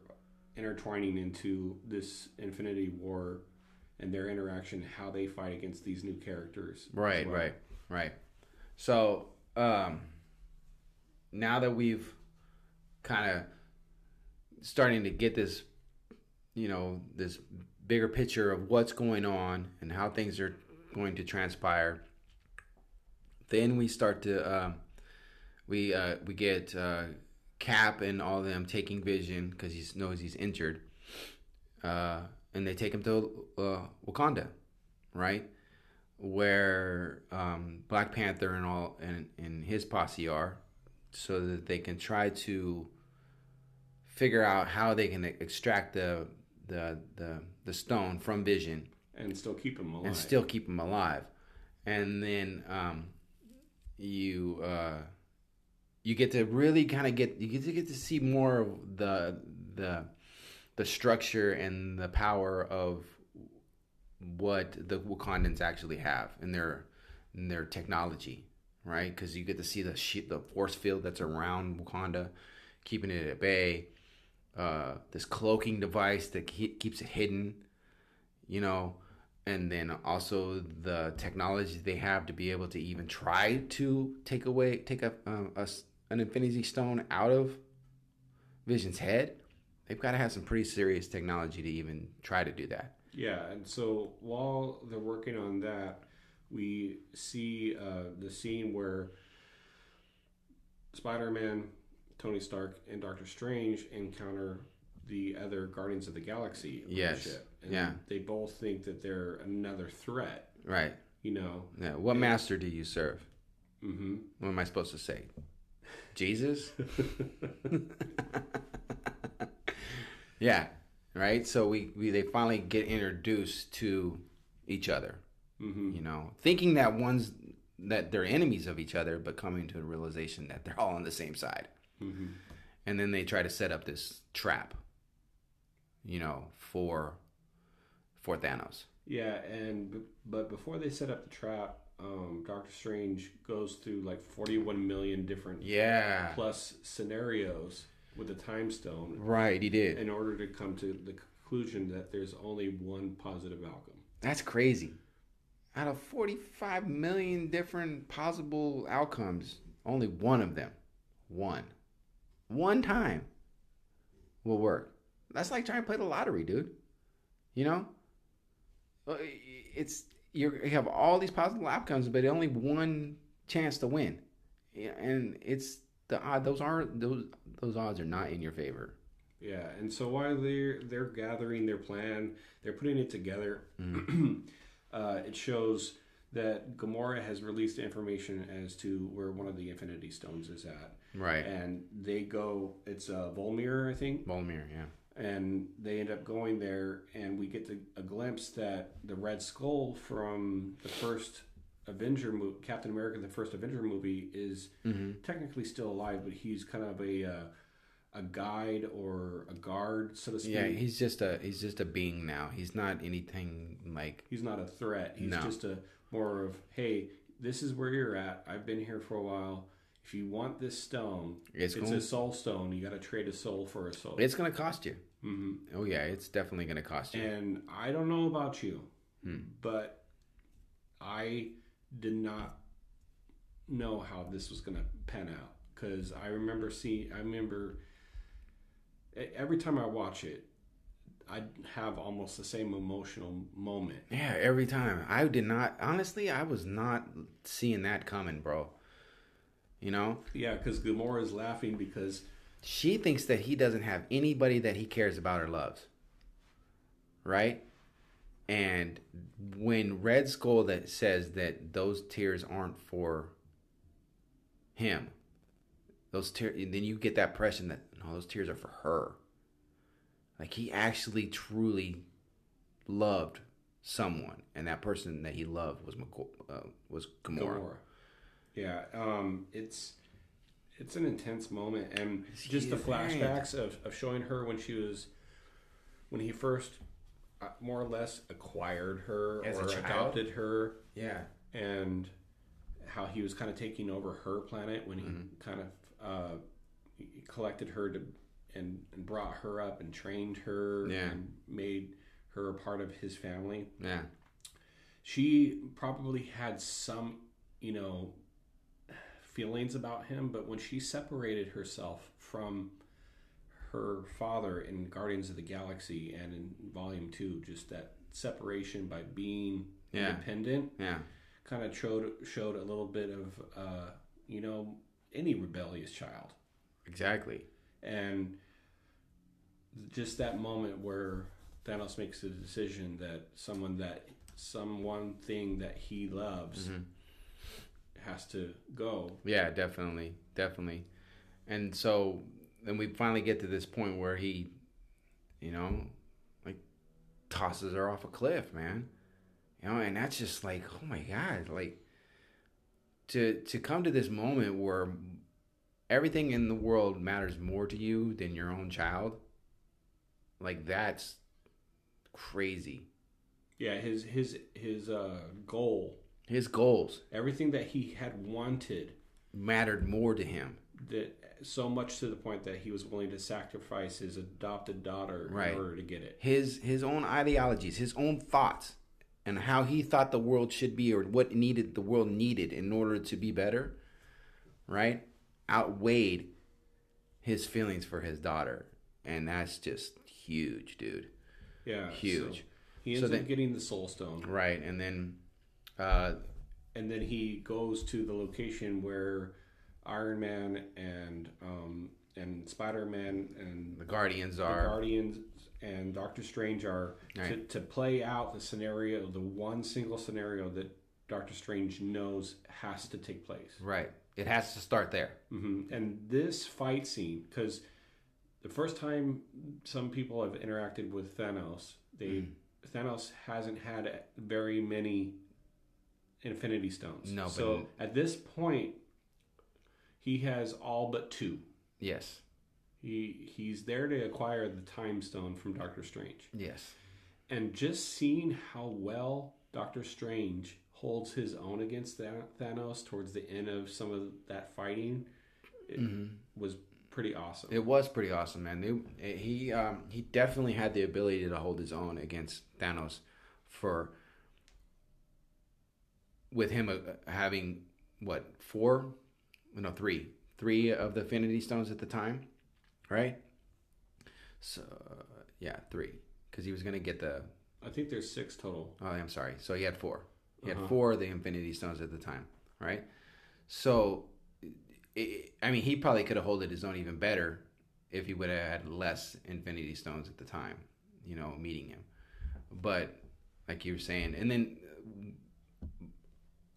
intertwining into this Infinity War and their interaction, how they fight against these new characters. Right, well. right, right. So, um, now that we've kind of starting to get this, you know, this bigger picture of what's going on and how things are going to transpire, then we start to um, we uh, we get uh, Cap and all of them taking Vision because he knows he's injured, uh, and they take him to uh, Wakanda, right? where um, Black Panther and all and, and his posse are, so that they can try to figure out how they can extract the the the, the stone from Vision And still keep them alive. and still keep him alive. And then um, you uh, you get to really kind of get you get to get to see more of the the the structure and the power of what the Wakandans actually have in their in their technology, right? Because you get to see the shi the force field that's around Wakanda, keeping it at bay. Uh, this cloaking device that ke- keeps it hidden, you know, and then also the technology they have to be able to even try to take away take a, um, a an Infinity Stone out of Vision's head. They've got to have some pretty serious technology to even try to do that. Yeah, and so while they're working on that, we see uh, the scene where Spider Man, Tony Stark, and Doctor Strange encounter the other Guardians of the Galaxy Yes. ship. And Yeah. they both think that they're another threat, Right. you know. Yeah. What master do you serve? Mm-hmm. What am I supposed to say? Jesus? <laughs> yeah. Right. So we, we they finally get introduced to each other. hmm You know, thinking that one's that they're enemies of each other, but coming to the realization that they're all on the same side. Hmm And then they try to set up this trap. You know, for for Thanos. Yeah, and but before they set up the trap, um, Doctor Strange goes through like 41 million different Yeah. plus scenarios with the time stone Right. He did. in order to come to the conclusion that there's only one positive outcome. That's crazy. Out of 45 million different possible outcomes, only one of them, one, one time will work. That's like trying to play the lottery, dude. You know? Uh, It's you're, you have all these possible outcomes, but only one chance to win. And it's the odd those aren't those those odds are not in your favor. Yeah, and so while they're they're gathering their plan, they're putting it together. <clears throat> uh, it shows that Gamora has released information as to where one of the Infinity Stones is at, Right. and they go. It's uh, Vormir, I think. Vormir, yeah. and they end up going there and we get the, a glimpse that the red skull from the first avenger movie captain america the first avenger movie is Mm-hmm. technically still alive but he's kind of a uh, a guide or a guard so to speak Yeah, he's just a he's just a being now. He's not anything like he's not a threat he's No. just a more of hey this is where you're at i've been here for a while if you want this stone It's it's, going- a soul stone you got to trade a soul for a soul it's gonna cost you. hmm Oh yeah, it's definitely gonna cost you. And I don't know about you, Hmm. but I did not know how this was going to pan out because I remember seeing, I remember every time I watch it, I have almost the same emotional moment. Yeah, every time. I did not honestly, I was not seeing that coming, bro. You know? Yeah, because Gamora is laughing because She thinks that he doesn't have anybody that he cares about or loves. Right? And when Red Skull that says that those tears aren't for him, those tears, then you get that impression that no, those tears are for her. Like he actually truly loved someone, and that person that he loved was Mako- uh, was Gamora. Gamora. Yeah, um, it's it's an intense moment, and just the flashbacks of, of showing her when she was when he first uh, more or less acquired her As or adopted her, Yeah, and how he was kind of taking over her planet when he Mm-hmm. kind of uh, collected her to and, and brought her up and trained her Yeah. and made her a part of his family yeah, she probably had some, you know, feelings about him, but when she separated herself from her father in Guardians of the Galaxy and in Volume 2, just that separation by being Yeah. independent yeah, kind of showed showed a little bit of uh, you know, any rebellious child. exactly. And just that moment where Thanos makes the decision that someone that some one thing that he loves mm-hmm. has to go. Yeah, definitely, definitely. And so then we finally get to this point where he, you know, like tosses her off a cliff, man. You know, and that's just like, oh my god, like to to come to this moment where everything in the world matters more to you than your own child. Like that's crazy. Yeah, his his his uh, goal, His goals everything that he had wanted, mattered more to him. that so much to the point that he was willing to sacrifice his adopted daughter Right. in order to get it. his his own ideologies, his own thoughts, and how he thought the world should be or what needed the world needed in order to be better, right? Outweighed his feelings for his daughter, and that's just huge, dude. Yeah, Huge. so he So ends then- up getting the Soul Stone, Right, and then, uh, and then he goes to the location where Iron Man and um, and Spider Man and the Guardians are the Guardians and Doctor Strange are to, to play out the scenario, the one single scenario that Doctor Strange knows has to take place. right. It has to start there. hmm And this fight scene, because the first time some people have interacted with Thanos, they Mm. Thanos hasn't had very many Infinity Stones. No, but- so at this point, he has all but two. Yes, He he's there to acquire the Time Stone from Doctor Strange, yes, and just seeing how well Doctor Strange holds his own against Thanos towards the end of some of that fighting, it was pretty awesome. it was pretty awesome, man. It- he um, he definitely had the ability to hold his own against Thanos for with him uh, having what four no three three of the Infinity Stones at the time, right? So yeah, three because he was gonna get the I think there's six total. Oh, I'm sorry. So he had four. He had Uh-huh. four of the Infinity Stones at the time, right? So, it, I mean, he probably could have holded his own even better if he would have had less Infinity Stones at the time, you know, meeting him. But like you were saying, and then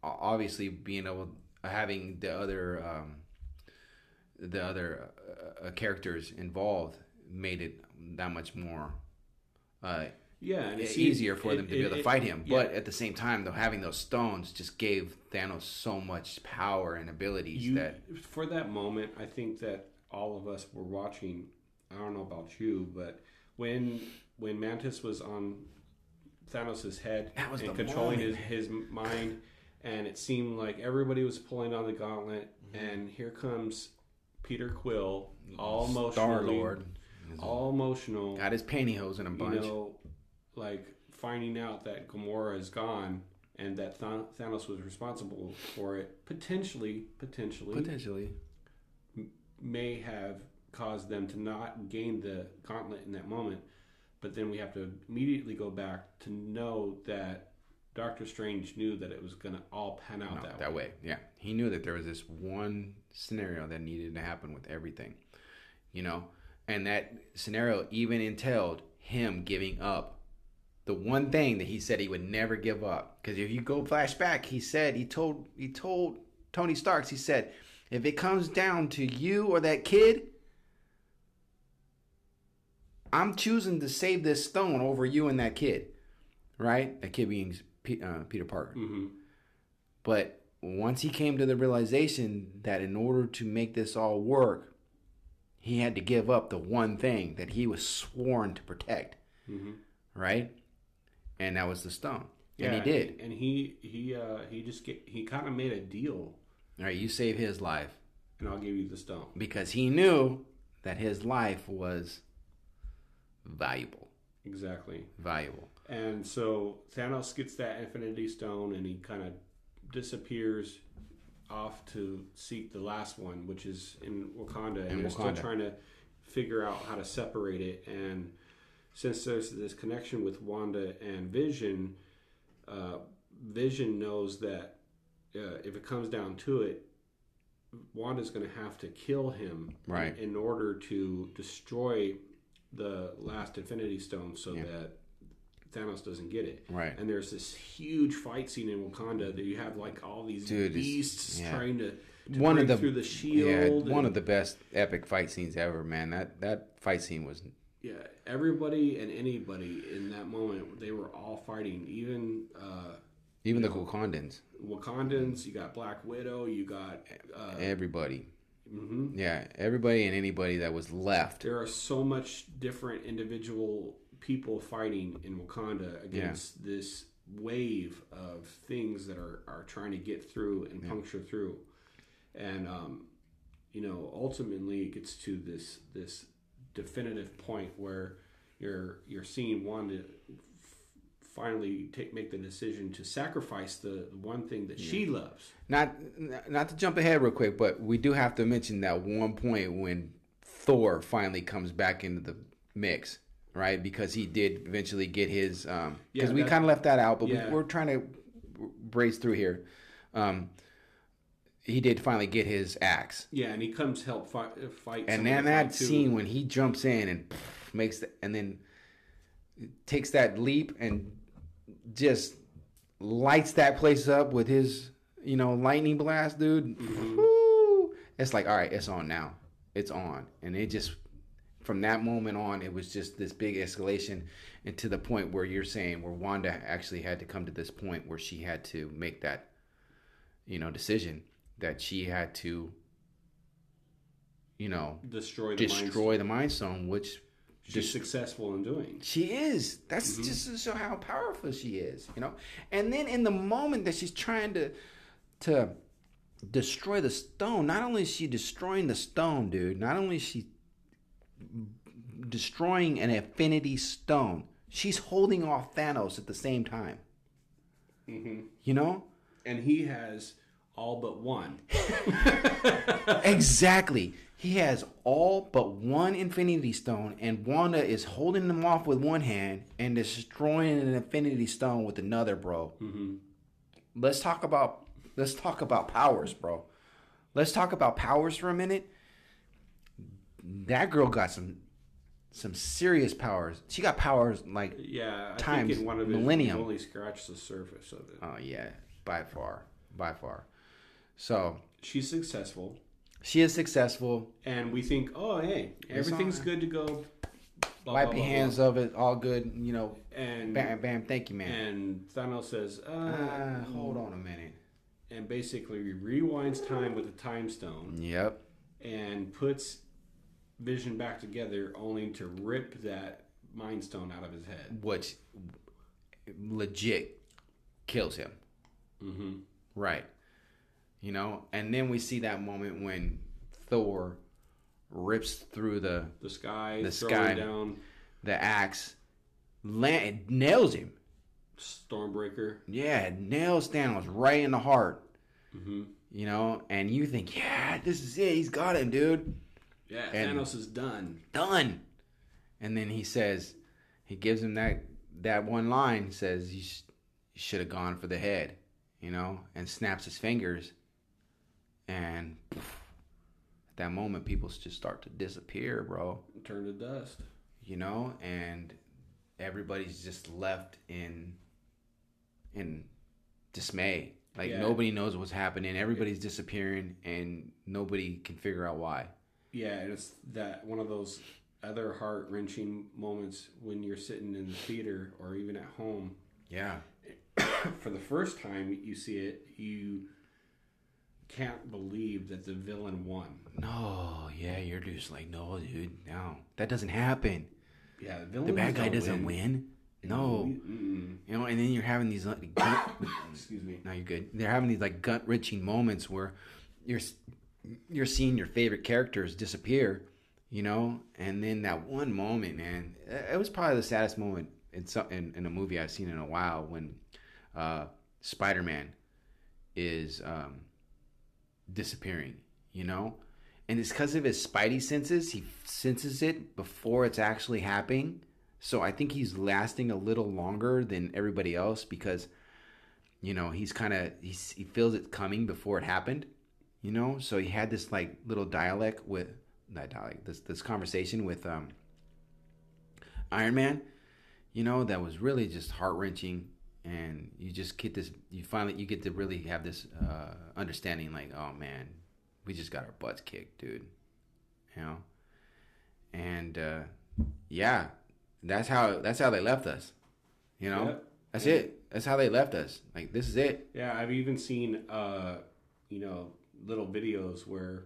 uh, obviously being able having the other um, the other uh, uh, characters involved made it that much more uh, Yeah, and it it's easier for it- them to be it- able to fight him. yeah. But at the same time, though, having those stones just gave Thanos so much power and abilities you that for that moment, I think that all of us were watching. I don't know about you, but when when Mantis was on Thanos' head and controlling moment. his, his mind, and it seemed like everybody was pulling on the gauntlet, Mm-hmm. and here comes Peter Quill, all emotional, Star Lord all emotional, got his pantyhose in a you bunch. know, like finding out that Gamora is gone and that Than- Thanos was responsible for it, potentially, potentially, Potentially, may have caused them to not gain the gauntlet in that moment. But then we have to immediately go back to know that Doctor Strange knew that it was going to all pan out No, that, that way. way. Yeah, he knew that there was this one scenario that needed to happen with everything, you know, and that scenario even entailed him giving up the one thing that he said he would never give up. Because if you go flashback, he said he told he told Tony Starks, he said, if it comes down to you or that kid, I'm choosing to save this stone over you and that kid, right? That kid being uh, Peter Parker. hmm But once he came to the realization that in order to make this all work, he had to give up the one thing that he was sworn to protect, hmm right? And that was the stone. Yeah, and he did. And he he uh, he just get, he kind of made a deal, All right, you save his life and I'll give you the stone. because he knew that his life was valuable. Exactly. Valuable. And so Thanos gets that Infinity Stone, and he kind of disappears off to seek the last one, which is in Wakanda. And In they're still trying to figure out how to separate it. And since there's this connection with Wanda and Vision, uh, Vision knows that uh, if it comes down to it, Wanda's going to have to kill him Right. in order to destroy the last Infinity Stone so Yeah. that Thanos doesn't get it. Right. And there's this huge fight scene in Wakanda that you have like all these Dude, beasts yeah. trying to, to One of the- through the shield. Yeah, one and- of the best epic fight scenes ever, man. That that fight scene was yeah, everybody and anybody in that moment, they were all fighting. Even uh, even the know, Wakandans, Wakandans, you got Black Widow, you got. Uh, everybody. mhm. Yeah, everybody and anybody that was left. There are so much different individual people fighting in Wakanda against this wave of things that are, are trying to get through and puncture through. And um, you know, ultimately it gets to this this definitive point where you're you're seeing Wanda f- finally take make the decision to sacrifice the one thing that she loves. Not not to jump ahead real quick, but we do have to mention that one point when Thor finally comes back into the mix, right? Because he did eventually get his. Um, because Yeah, we kind of left that out, but Yeah. we, we're trying to brace through here. Um, he did finally get his axe, Yeah, and he comes help fight uh, fight. and then that fight, scene when he jumps in and pff, makes the, and then takes that leap and just lights that place up with his you know lightning blast dude. Mm-hmm. Woo! it's like all right it's on now. It's on. And it just from that moment on it was just this big escalation and to the point where you're saying where wanda actually had to come to this point where she had to make that you know decision that she had to you know destroy the mind destroy the mind stone which she's successful in doing. she is. That's mm-hmm. just to show how powerful she is, you know. And then in the moment that she's trying to to destroy the stone, not only is she destroying the stone, dude. Not only is she destroying an Infinity stone, she's holding off Thanos at the same time. Mm-hmm. You know And he has all but one. <laughs> exactly. He has all but one Infinity Stone, and Wanda is holding them off with one hand and destroying an Infinity Stone with another, bro. Mm-hmm. Let's talk about let's talk about powers, bro. Let's talk about powers for a minute. That girl got some some serious powers. She got powers like Yeah, I Times think in one of millennium. only scratched the surface of it. oh yeah, by far, by far. So She's successful, she is successful. and we think, oh hey, everything's good to go. Blah, Wipe blah, your blah, hands of it, all good. You know. And bam, bam. Thank you, man. and Thanos says, uh, Uh, hold on a minute. and basically rewinds time with the time stone Yep. and puts Vision back together, only to rip that Mind Stone out of his head. Which legit kills him. Mm-hmm. Right. You know, and then we see that moment when Thor rips through the The sky, The sky. down the axe, land, nails him. Stormbreaker. Yeah, it nails Thanos right in the heart. Mm-hmm. You know, and you think, yeah, this is it. He's got him, dude. Yeah, And- Thanos is done. done. And then he says, he gives him that that one line. Says you, sh- you should have gone for the head, you know, and snaps his fingers. And poof, at that moment, people just start to disappear, bro. Turn to dust. You know, and everybody's just left in in dismay. Like Yeah. nobody knows what's happening. Everybody's disappearing, and nobody can figure out why. Yeah, and it's that one of those other heart wrenching moments when you're sitting in the theater or even at home. Yeah. <coughs> For the first time you see it, you can't believe that the villain won. No, yeah, you're just like, no, dude, no, that doesn't happen. Yeah, the villain The bad guy doesn't win. No, Mm-mm. you know, and then you're having these like, gut, <coughs> Excuse me. now you're good. They're having these like gut wrenching moments where you're you're seeing your favorite characters disappear, you know, and then that one moment, man, it was probably the saddest moment in some in, in a movie I've seen in a while when uh, Spider Man is um, disappearing, you know, and it's because of his spidey senses. He senses it before it's actually happening. So I think he's lasting a little longer than everybody else because, you know, he's kind of he feels it coming before it happened. You know, so he had this like little dialect with not dialect this this conversation with um Iron Man. You know, that was really just heart wrenching, and you just get this. You finally you get to really have this uh, understanding, like, oh man, we just got our butts kicked, dude. You know, and uh, yeah, that's how that's how they left us. You know, Yep. that's it. That's how they left us. Like this is it. Yeah, I've even seen uh, you know, little videos where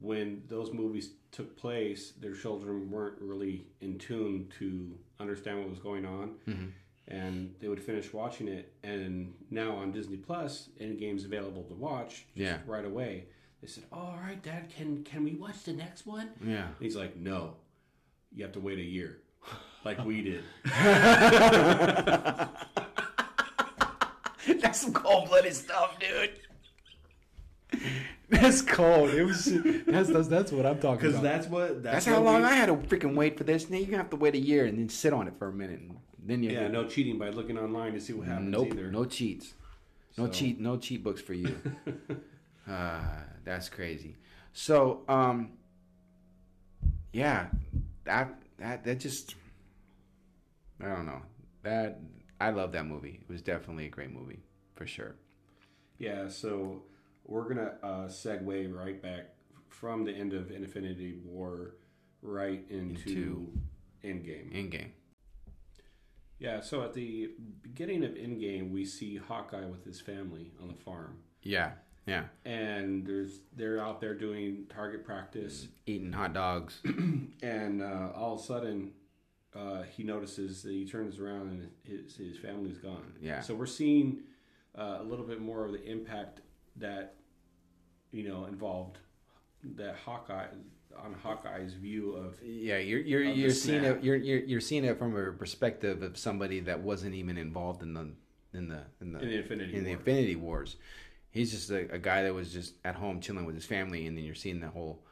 when those movies took place, their children weren't really in tune to understand what was going on. And they would finish watching it, and now on Disney Plus, Endgame's available to watch Yeah. right away. They said, oh, "All right, Dad, can can we watch the next one?" Yeah. And he's like, "No, you have to wait a year, <laughs> like we did." <laughs> That's some cold blooded stuff, dude. That's cold. It was. That's that's, that's what I'm talking about. Because about. that's what That's that's, how long we- I had to freaking wait for this. Now you have to wait a year and then sit on it for a minute, and then you. Yeah, no cheating by looking online to see what happens Nope. either. No cheats. No So- cheat. No cheat books for you. uh, <laughs> that's crazy. So, um, yeah, that that that just. I don't know. That I love that movie. It was definitely a great movie for sure. Yeah, so we're gonna uh, segue right back from the end of Infinity War right into, Into- Endgame. In game. Yeah, so at the beginning of Endgame, we see Hawkeye with his family on the farm, Yeah. Yeah. and there's they're out there doing target practice, Eating hot dogs. <clears throat> and uh, all of a sudden. Uh, he notices that he turns around and his, his family's gone. Yeah. So we're seeing uh, a little bit more of the impact that you know involved that Hawkeye on Hawkeye's view of Yeah, you're you're you're seeing it you're, you're you're seeing it from a perspective of somebody that wasn't even involved in the in the in the in the Infinity in the Infinity Wars. He's just a, a guy that was just at home chilling with his family, and then you're seeing the whole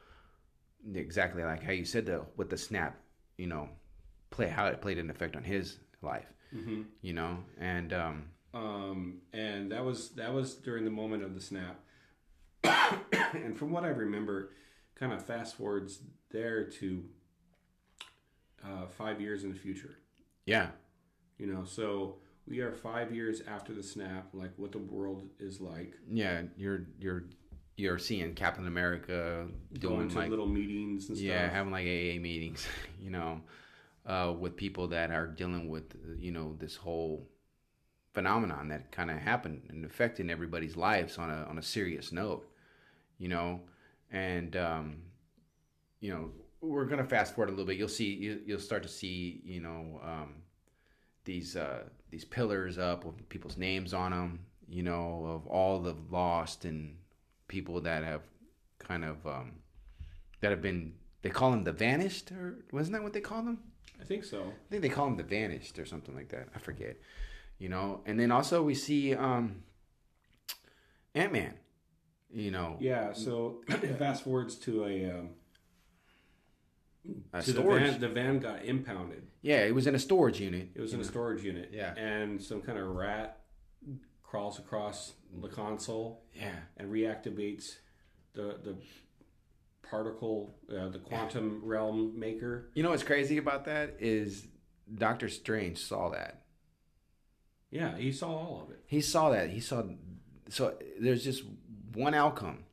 exactly like how you said the with the snap, you know, play how it played an effect on his life, Mhm. you know, and um, Um, and that was that was during the moment of the snap. <coughs> and from what I remember, kind of fast forwards there to uh, five years in the future. yeah, You know, so we are five years after the snap, like what the world is like. yeah, you're you're you're seeing Captain America Going doing to like little meetings and yeah stuff. having like aa meetings <laughs> you know uh, with people that are dealing with you know this whole phenomenon that kind of happened and affecting everybody's lives on a on a serious note you know and um, you know we're gonna fast forward a little bit. You'll see you, you'll start to see you know um, these uh, these pillars up with people's names on them you know of all the lost and people that have kind of um, that have been they call them the vanished or wasn't that what they call them I think so. i think they call them the vanished or something like that. I forget you know? And then also we see um ant-man You know, Yeah, so <clears throat> fast forwards to a um, a to the van. The van got impounded. Yeah, it was in a storage unit. It was in a storage unit. Yeah. and some kind of rat crawls across the console Yeah, and reactivates the the particle, uh, the quantum realm maker. you know what's crazy about that is Doctor Strange saw that. Yeah, he saw all of it. He saw that. He saw. So there's just one outcome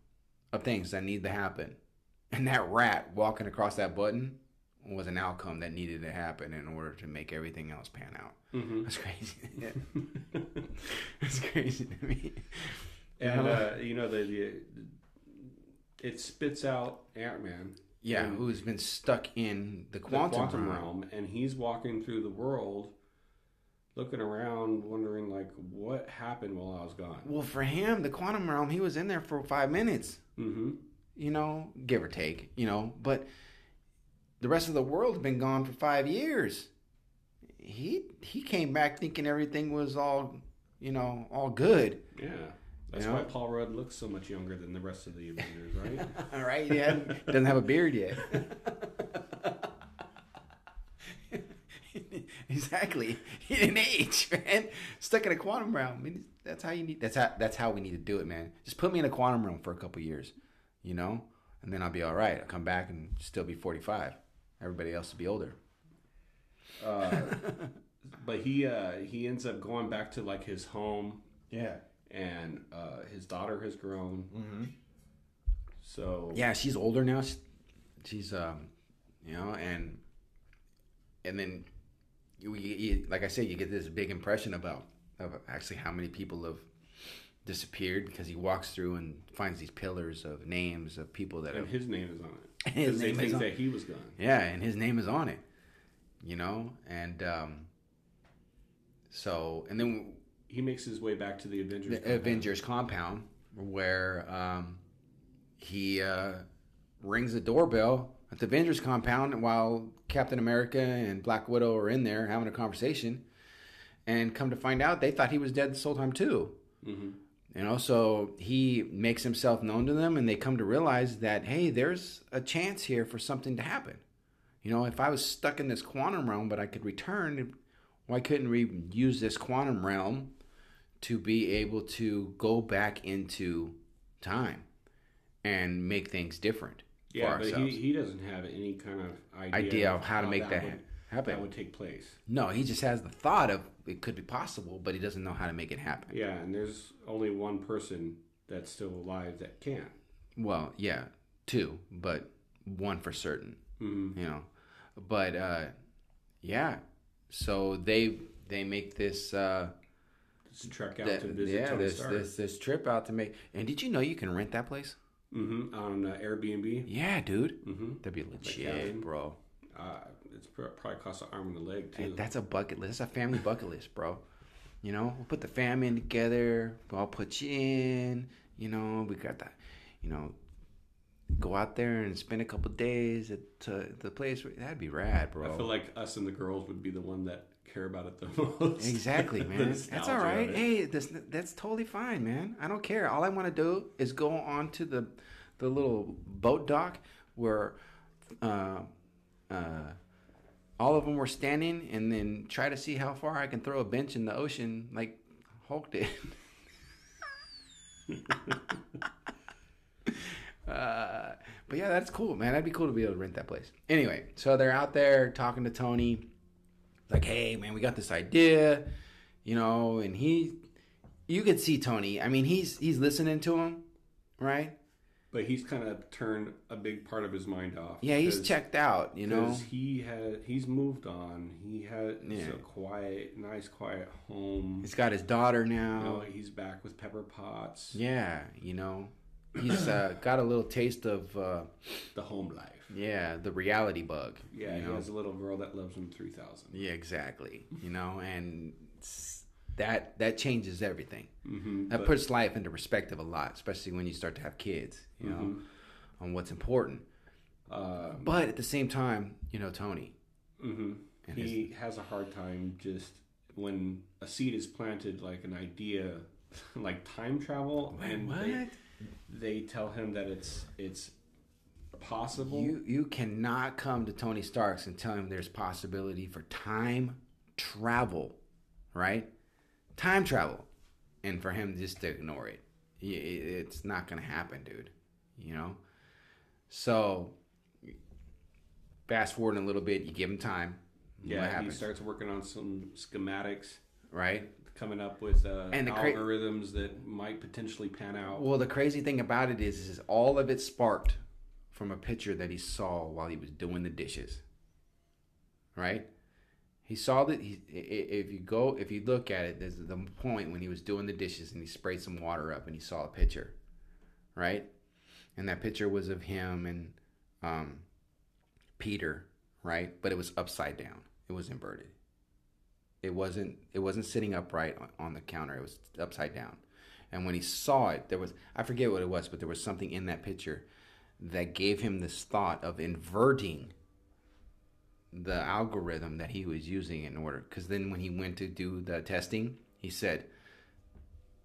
of things that need to happen, and that rat walking across that button was an outcome that needed to happen in order to make everything else pan out. hmm That's crazy. <laughs> <laughs> That's crazy to me. And Uh-huh. uh, you know the, the it spits out Ant Man. Yeah, who's been stuck in the the quantum, quantum, realm. realm, and he's walking through the world, looking around, wondering like what happened while I was gone. Well, for him, the quantum realm, he was in there for five minutes. hmm you know, give or take, you know, but the rest of the world's been gone for five years. He he came back thinking everything was all, you know, all good. Yeah, that's You know? why Paul Rudd looks so much younger than the rest of the Avengers, right? all <laughs> right, yeah, doesn't have a beard yet. <laughs> exactly, he didn't age, man. Stuck in a quantum realm. I mean, that's how you need. That's how that's how we need to do it, man. Just put me in a quantum realm for a couple years, you know, and then I'll be all right. I'll come back and still be forty five. Everybody else will be older. uh, <laughs> but he uh, he ends up going back to like his home, Yeah. and uh, his daughter has grown. Mm-hmm. So Yeah, she's older now. She's, she's um, you know, and and then you, you, like I said, you get this big impression about of actually how many people have disappeared because he walks through and finds these pillars of names of people that and have his name is on it. <laughs> His name is think on- that he was gone. yeah, and his name is on it. You know, and um, so and then He makes his way back to the Avengers. the compound. Avengers compound where um, he uh, rings the doorbell at the Avengers compound while Captain America and Black Widow are in there having a conversation. And come to find out, they thought he was dead this whole time too. Mhm. You know, so he makes himself known to them, and they come to realize that hey, there's a chance here for something to happen. You know, if I was stuck in this quantum realm, but I could return, why couldn't we use this quantum realm to be able to go back into time and make things different Yeah, but he, he doesn't have any kind of idea, Idea of how to make that would, happen. That would take place. no, he just has the thought of it could be possible, but he doesn't know how to make it happen. Yeah, and there's only one person that's still alive that can. Well, yeah, two, but one for certain. Mm-hmm. you know but uh yeah so they they make this uh trek out that- to visit yeah Tony this, Stark. this this trip out to make and did you know you can rent that place Mm-hmm. On uh, Airbnb. yeah dude Mm-hmm. that'd be legit cabin. bro Uh, it's probably cost an arm and a leg too. Hey, that's a bucket list that's a family bucket list bro you know we'll put the family in together i'll put you in you know we got that you know go out there and spend a couple days at uh, the place that'd be rad bro I feel like us and the girls would be the one that care about it the <laughs> most. Exactly, man. that's all right. Hey, that's that's totally fine, man. I don't care. All I want to do is go on to the the little boat dock where uh, uh, all of them were standing, and then try to see how far I can throw a bench in the ocean, like Hulk did. <laughs> uh, but yeah, that's cool, man. That'd be cool to be able to rent that place. Anyway, so they're out there talking to Tony like, hey, man, we got this idea, you know, and he, you could see Tony. I mean, he's he's listening to him, right? But he's kind of turned a big part of his mind off. Yeah, he's checked out, you know, he had he's moved on. He had Yeah. a quiet, nice, quiet home. He's got his daughter You now. know, he's back with Pepper Potts. Yeah, you know, he's uh, got a little taste of uh, The home life. yeah, the reality bug. Yeah, he know? has a little girl that loves him three thousand. Yeah, exactly. You know, and that that changes everything. Mm-hmm. That puts life into perspective a lot, especially when you start to have kids. You know, on what's important. uh, But at the same time, you know, Tony. hmm And He has a hard time just when a seed is planted, like an idea, <laughs> like time travel, Wait, and what? They, they tell him that it's it's possible. You you cannot come to Tony Stark's and tell him there's possibility for time travel, right? Time travel, and for him just to ignore it, it's not gonna happen, dude. You know. So, fast forward a little bit, you give him time. yeah, he starts working on some schematics, right? Coming up with uh, And the cra- algorithms that might potentially pan out. Well, the crazy thing about it is, is all of it sparked from a picture that he saw while he was doing the dishes. Right? He saw that. He, if you go, if you look at it, there's the point when he was doing the dishes and he sprayed some water up and he saw a picture, right? And that picture was of him and um, Peter, right? But it was upside down. It was inverted. It wasn't. It wasn't sitting upright on, the counter. It was upside down. And when he saw it, there was I forget what it was, but there was something in that picture that gave him this thought of inverting the algorithm that he was using in order because then when he went to do the testing, he said,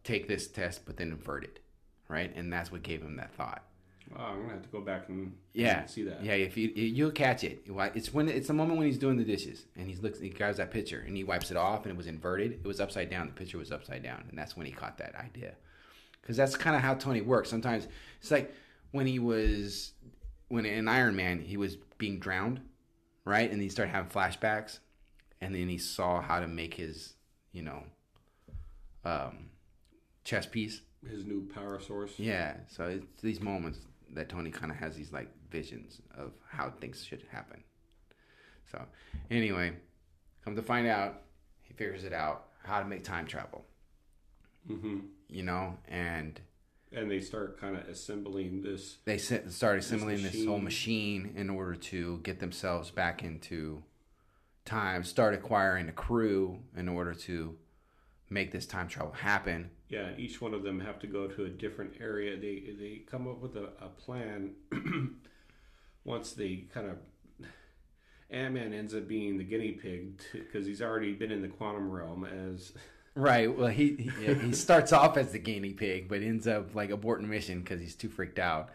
"Take this test, but then invert it." Right? And that's what gave him that thought. Oh, I'm gonna have to go back and Yeah, see that. Yeah, if you you'll catch it. It's when it's the moment when he's doing the dishes and he looks, he grabs that picture and he wipes it off and it was inverted. It was upside down. The picture was upside down, and that's when he caught that idea. Because that's kind of how Tony works. Sometimes it's like when he was when in Iron Man he was being drowned, right? And he started having flashbacks, and then he saw how to make his you know um, chess piece. His new power source. Yeah, so it's these moments that Tony kind of has these like visions of how things should happen. So, anyway, come to find out, he figures it out how to make time travel. hmm You know, and And they start kind of assembling this. they start assembling this, whole machine. machine in order to get themselves back into time. Start acquiring a crew in order to make this time travel happen. Yeah, each one of them have to go to a different area. They they come up with a, a plan. <clears throat> Once they kind of Ant Man ends up being the guinea pig because he's already been in the quantum realm as <laughs> Right. Well, he he, yeah, he starts <laughs> off as the guinea pig, but ends up like aborting mission because he's too freaked out,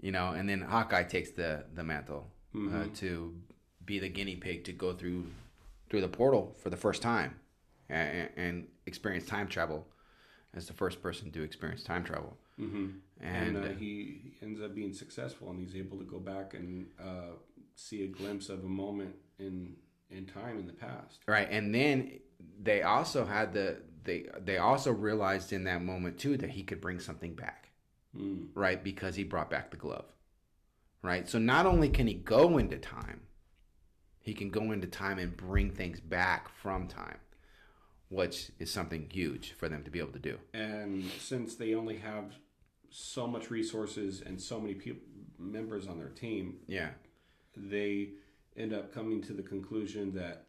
you know. And then Hawkeye takes the the mantle uh, to be the guinea pig to go through through the portal for the first time and, and experience time travel as the first person to experience time travel. mm-hmm. And, and, uh, he ends up being successful and he's able to go back and uh, see a glimpse of a moment in in time in the past. Right, and then they also had the they they also realized in that moment too that he could bring something back. Mm. right? Because he brought back the glove, right? So not only can he go into time, he can go into time and bring things back from time, which is something huge for them to be able to do. And since they only have so much resources and so many people members on their team, Yeah, they end up coming to the conclusion that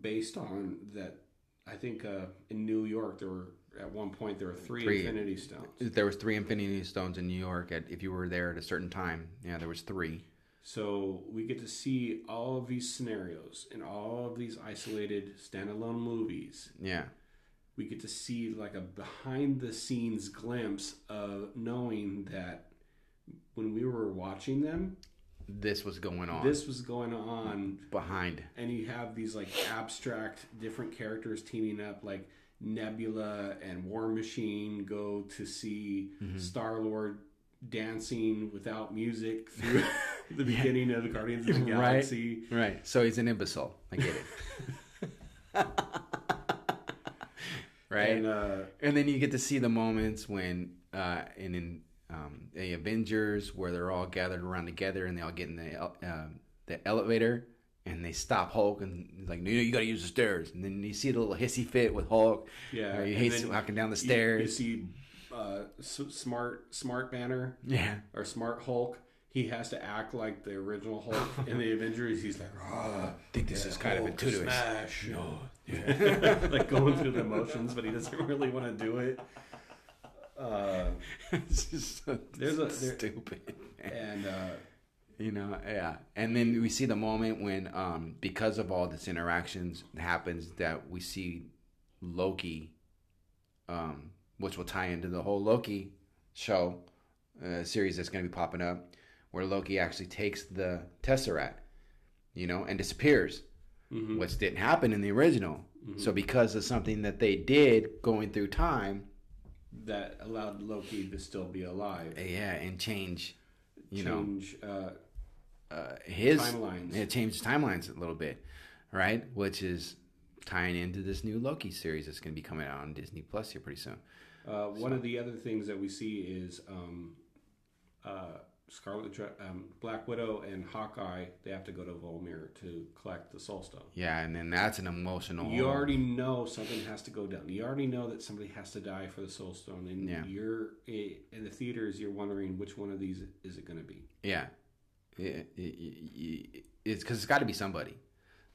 based on that I think uh, in New York there were at one point there were three, Three. infinity stones. there was three Infinity Stones in New York. At if you were there at a certain time, yeah, there was three. So we get to see all of these scenarios in all of these isolated standalone movies. Yeah, We get to see like a behind the scenes glimpse of knowing that when we were watching them, this was going on this was going on behind. and you have these like abstract different characters teaming up like nebula and war machine go to see Mm-hmm. star lord dancing without music <laughs> through <laughs> the beginning of the guardians of the <laughs> galaxy Right. right. So he's an imbecile. I get it. right. and uh And then you get to see the moments when, uh, in, in um, the Avengers, where they're all gathered around together and they all get in the um the elevator and they stop Hulk and he's like, no, you got to use the stairs. And then you see the little hissy fit with Hulk. yeah where he and hates walking down the you- you, stairs. see uh S- smart smart banner yeah. or smart hulk he has to act like the original Hulk <laughs> in the Avengers. He's like, ah, I think this is kind of Hulk intuitive. Smash. No. <laughs> yeah. like going through the motions, but he doesn't really want to do it. Uh, <laughs> it's just so There's a- there- stupid. and uh, You know, yeah. And then we see the moment when, um, because of all this interactions happens, that we see Loki, um, which will tie into the whole Loki show, uh, series that's going to be popping up, where Loki actually takes the Tesseract, you know, and disappears, Mhm. which didn't happen in the original. Mm-hmm. So because of something that they did going through time, that allowed Loki to still be alive. yeah, and change, you know, uh, uh, his timelines. It changes timelines a little bit, right? Which is tying into this new Loki series that's going to be coming out on Disney Plus here pretty soon. Uh, one of the other things that we see is um, uh, Scarlet, um, Black Widow, and Hawkeye. They have to go to Vormir to collect the Soul Stone. Yeah, and then that's an emotional. You already know something has to go down. You already know that somebody has to die for the Soul Stone, and Yeah. you're in the theaters. You're wondering which one of these is it going to be. Yeah, It- it- it- it's because it's got to be somebody.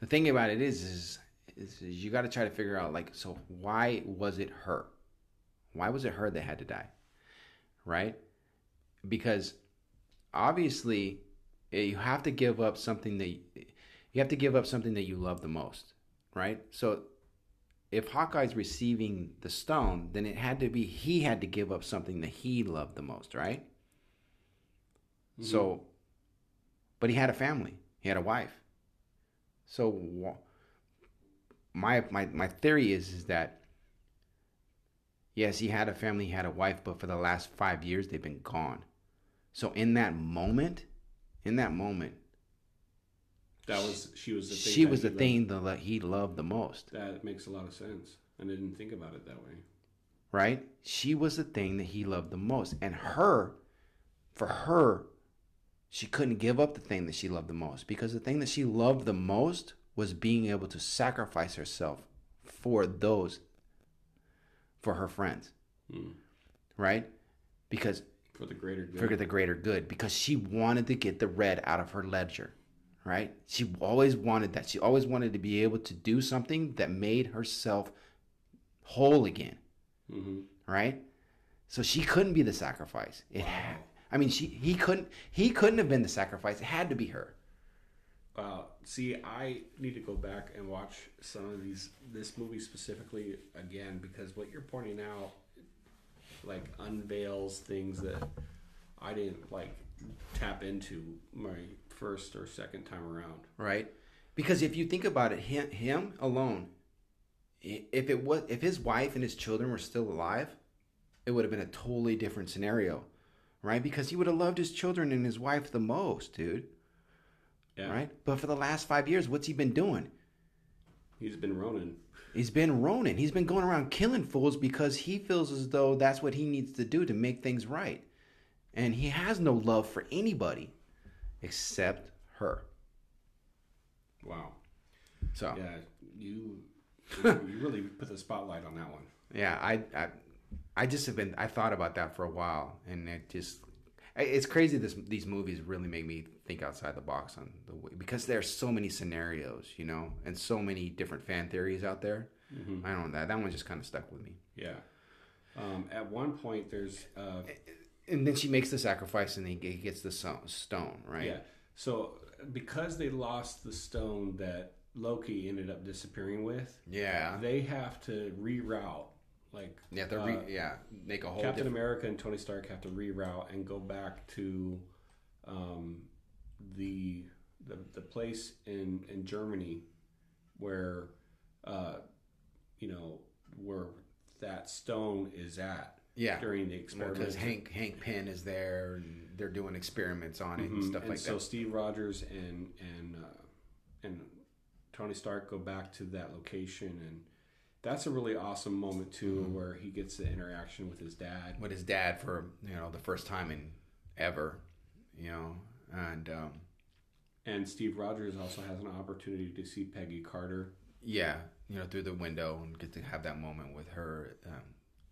The thing about it is, is, is, is you got to try to figure out like, so why was it her? Why was it her that had to die? Right? Because obviously, eh, you have to give up something that you have to give up something that you love the most, right? So if Hawkeye's receiving the stone, then it had to be he had to give up something that he loved the most, right? So, but he had a family. He had a wife. So, my my my theory is is that yes, he had a family, he had a wife, but for the last five years they've been gone. So in that moment, in that moment, That was she was the thing. she that was the loved. thing that he loved the most, That makes a lot of sense. I didn't think about it that way. right? She was the thing that he loved the most, and her, for her, she couldn't give up the thing that she loved the most because the thing that she loved the most was being able to sacrifice herself for those, for her friends, Hmm. right? Because For the greater good. for the greater good because she wanted to get the red out of her ledger right? She always wanted that. She always wanted to be able to do something that made herself whole again hmm right? So she couldn't be the sacrifice. It had, i mean she he couldn't he couldn't have been the sacrifice. It had to be her Wow. See, I need to go back and watch some of these this movie specifically again because what you're pointing out like unveils things that I didn't like tap into my first or second time around. right because if you think about it him, him alone if it was if his wife and his children were still alive it would have been a totally different scenario right because he would have loved his children and his wife the most dude Yeah. right but for the last five years what's he been doing He's been Ronin. he's been ronin he's been going around killing fools because he feels as though that's what he needs to do to make things right and he has no love for anybody except her Wow. so Yeah, you <laughs> you really put the spotlight on that one. Yeah, I, I, I just have been. I thought about that for a while, and it just, it's crazy. This these movies really make me think outside the box on the way because there's so many scenarios, you know, and so many different fan theories out there. I don't know that that one just kind of stuck with me. Yeah. Um, at one point, there's uh, And then she makes the sacrifice, and he gets the stone, right? Yeah. So because they lost the stone that Loki ended up disappearing with, yeah, they have to reroute. Like yeah. The uh, re, yeah, make a whole Captain different. America and Tony Stark have to reroute and go back to um, the, the the place in in Germany where uh, you know where that stone is at Yeah, during the experiment. because Hank Hank Pym is there, and they're doing experiments on it and Mhm. stuff and like so that. So Steve Rogers and and uh, and Tony Stark go back to that location, and that's a really awesome moment too, Mm-hmm. where he gets the interaction with his dad. with his dad for you know the first time in ever, you know, and um, And Steve Rogers also has an opportunity to see Peggy Carter. yeah, you know, through the window and get to have that moment with her, um,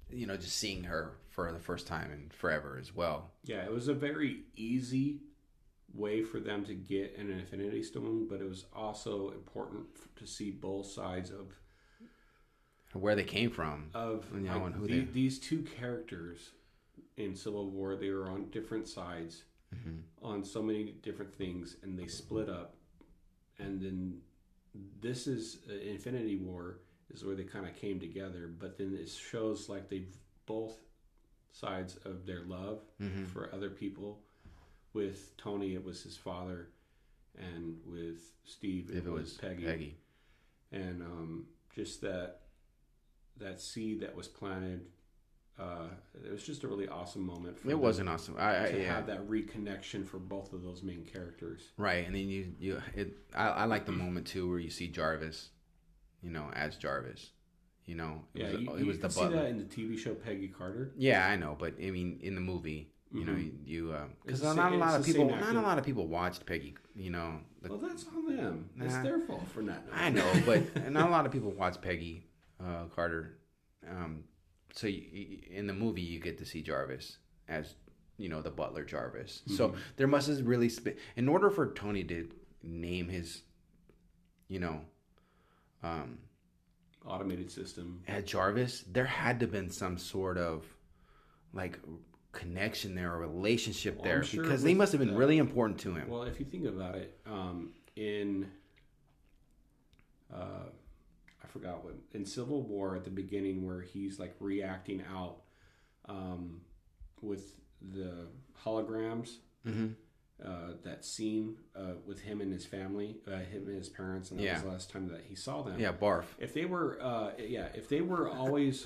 you know, just seeing her for the first time in forever as well. Yeah, it was a very easy way for them to get an Infinity Stone, but it was also important to see both sides of Where they came from, of You know, like, and who the- they- these two characters in Civil War. They were on different sides Mm-hmm. on so many different things, and they split up. And then this is uh, Infinity War is where they kind of came together. But then it shows like they've both sides of their love Mm-hmm. for other people. With Tony, it was his father, and with Steve, If it was Peggy. Peggy. and um, just that that seed that was planted. Uh, it was just a really awesome moment. For It them wasn't awesome. I, I to yeah. have that reconnection for both of those main characters. Right, and then you you it. I, I like the moment too where you see Jarvis, you know, as Jarvis. You know, it Yeah, was, you, it you was the see butler. that in the TV show Peggy Carter. Yeah, I know, but I mean, in the movie, you know, Mhm. you because the not a lot of people, not a lot of people watched Peggy. You know, the, Well, that's on them. It's their fault for not. knowing. I know, but <laughs> not a lot of people watch Peggy uh, Carter. Um, so you, in the movie, you get to see Jarvis as you know the butler Jarvis. So Mm-hmm. there must have really sp- in order for Tony to name his, you know, um, automated system. at Jarvis, there had to have been some sort of like connection there, or relationship Well, there, sure because they must have been the- really important to him. Well, if you think about it, um, in uh, forgot what in Civil War at the beginning where he's like reacting out um, with the holograms. hmm Uh, that scene uh, with him and his family, uh, him and his parents, and that Yeah. was the last time that he saw them. Yeah, barf. If they were, uh, yeah, if they were always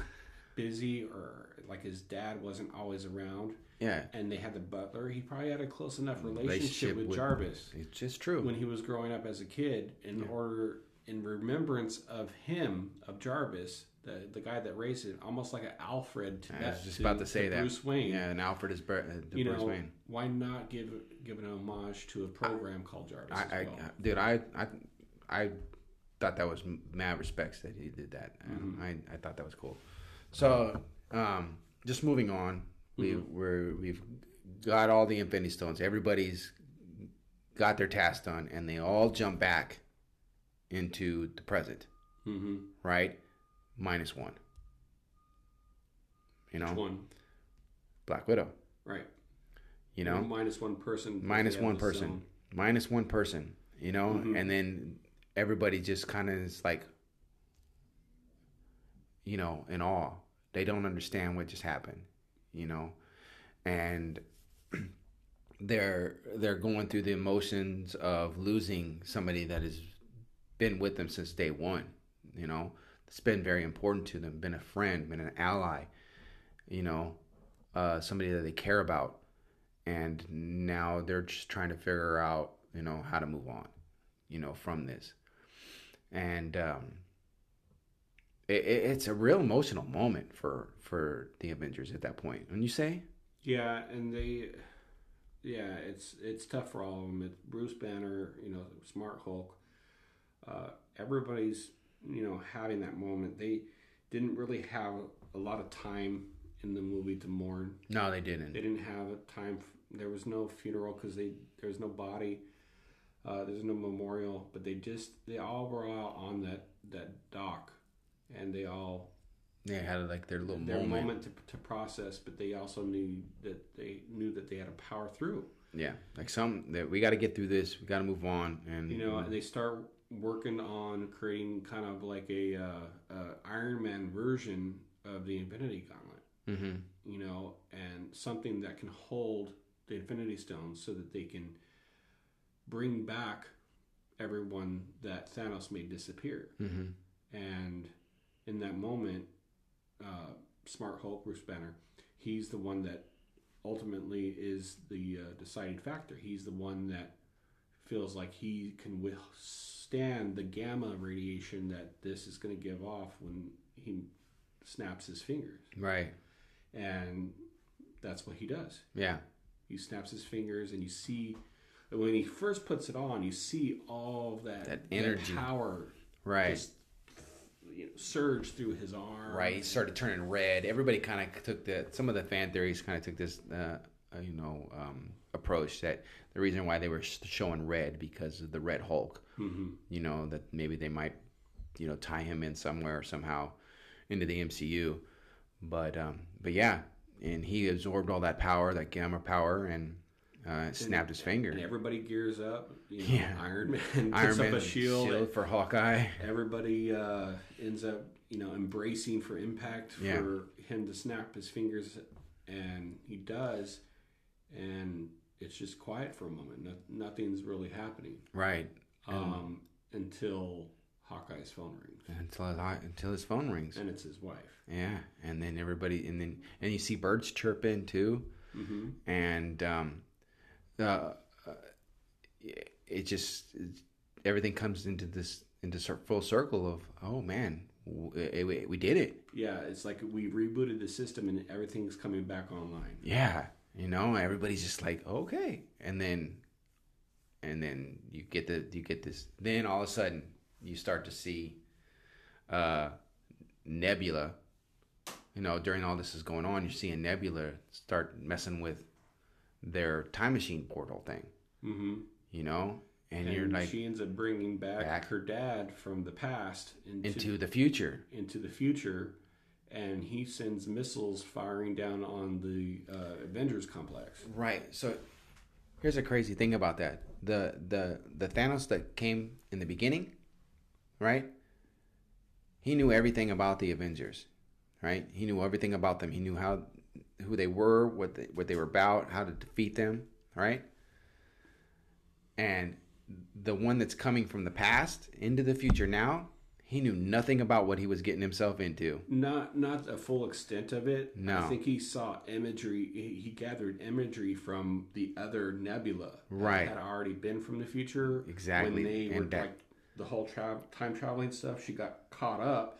busy or like his dad wasn't always around, Yeah, and they had the butler, he probably had a close enough relationship, Relationship with, with- Jarvis it's just true. when he was growing up as a kid. In order, in remembrance of him, of Jarvis, the the guy that raised it, almost like an Alfred. To I that, was just to- about to say that. Bruce Wayne. Yeah, and Alfred is Bur- uh, You Bruce know, Wayne. why not give give an homage to a program called Jarvis? I, I, well? dude, I, I, I thought that was mad respects that he did that. Mm-hmm. I, I thought that was cool. So, um, just moving on, we Mm-hmm. we're, we've got all the Infinity Stones. Everybody's got their task done, and they all jump back into the present, mm-hmm. right? Minus one. You know, Which one? Black Widow. Right. You know, minus one person. minus one person zone. minus one person you know Mhm. and then everybody just kind of is like you know in awe they don't understand what just happened you know and <clears throat> they're they're going through the emotions of losing somebody that has been with them since day one you know it's been very important to them been a friend been an ally you know uh, somebody that they care about and now they're just trying to figure out you know how to move on you know from this and um it, it, it's a real emotional moment for for the avengers at that point when you say Yeah, and they, yeah, it's it's tough for all of them. It's Bruce Banner, you know, Smart Hulk. Uh, everybody's, you know, having that moment. They didn't really have a lot of time in the movie to mourn. no they didn't They didn't have a time. f- There was no funeral because they there was no body. Uh, there's no memorial, but they just they all were out on that that dock, and they all they had like their little their moment. moment, to, to process, but they also knew that they knew that they had to power through. yeah like some that we got to get through this we got to move on and You know, and they start working on creating kind of like a uh, uh, Iron Man version of the Infinity Gauntlet. hmm You know, and something that can hold the Infinity Stones so that they can bring back everyone that Thanos made disappear. hmm And in that moment, uh, Smart Hulk, Bruce Banner, he's the one that ultimately is the uh, deciding factor. He's the one that feels like he can withstand the gamma radiation that this is going to give off when he snaps his fingers. right And that's what he does. yeah He snaps his fingers, and you see when he first puts it on, you see all that, That energy. power right just you know, surge through his arm. right he started turning red everybody kind of took the some of the fan theories kind of took this uh, you know um, approach that the reason why they were showing red because of the red hulk hmm you know that maybe they might you know tie him in somewhere somehow into the mcu but um but yeah and he absorbed all that power that gamma power and uh, snapped his finger And everybody gears up. You know, Yeah. Iron Man <laughs> puts Iron up Man a shield. shield for Hawkeye. Everybody uh, ends up, you know, embracing for impact for Yeah. him to snap his fingers and he does, and it's just quiet for a moment. No, nothing's really happening Right. um, until Hawkeye's phone rings, Until his, until his phone rings. and it's his wife. Yeah, and then everybody, and then and you see birds chirping too, hmm and um, uh, it just everything comes into this into full circle of oh man, we, we did it. Yeah, it's like we rebooted the system, and everything's coming back online. Yeah, you know, everybody's just like okay, and then and then you get the you get this. Then all of a sudden you start to see uh, Nebula. You know, during all this is going on, you're seeing Nebula start messing with their time machine portal thing. hmm You know, and, And you're like she ends up bringing back, Back. her dad from the past into, into the future. into the future, and he sends missiles firing down on the uh, Avengers complex. Right. So here's a crazy thing about that. The the the Thanos that came in the beginning, right? He knew everything about the Avengers, right? He knew everything about them. He knew how who they were, what they, what they were about, how to defeat them, right? And the one that's coming from the past into the future now, he knew nothing about what he was getting himself into. Not not a full extent of it. No. I think he saw imagery. He he gathered imagery from the other nebula, right? that Had already been from the future. Exactly. When they were that- like the whole tra- time traveling stuff, she got caught up,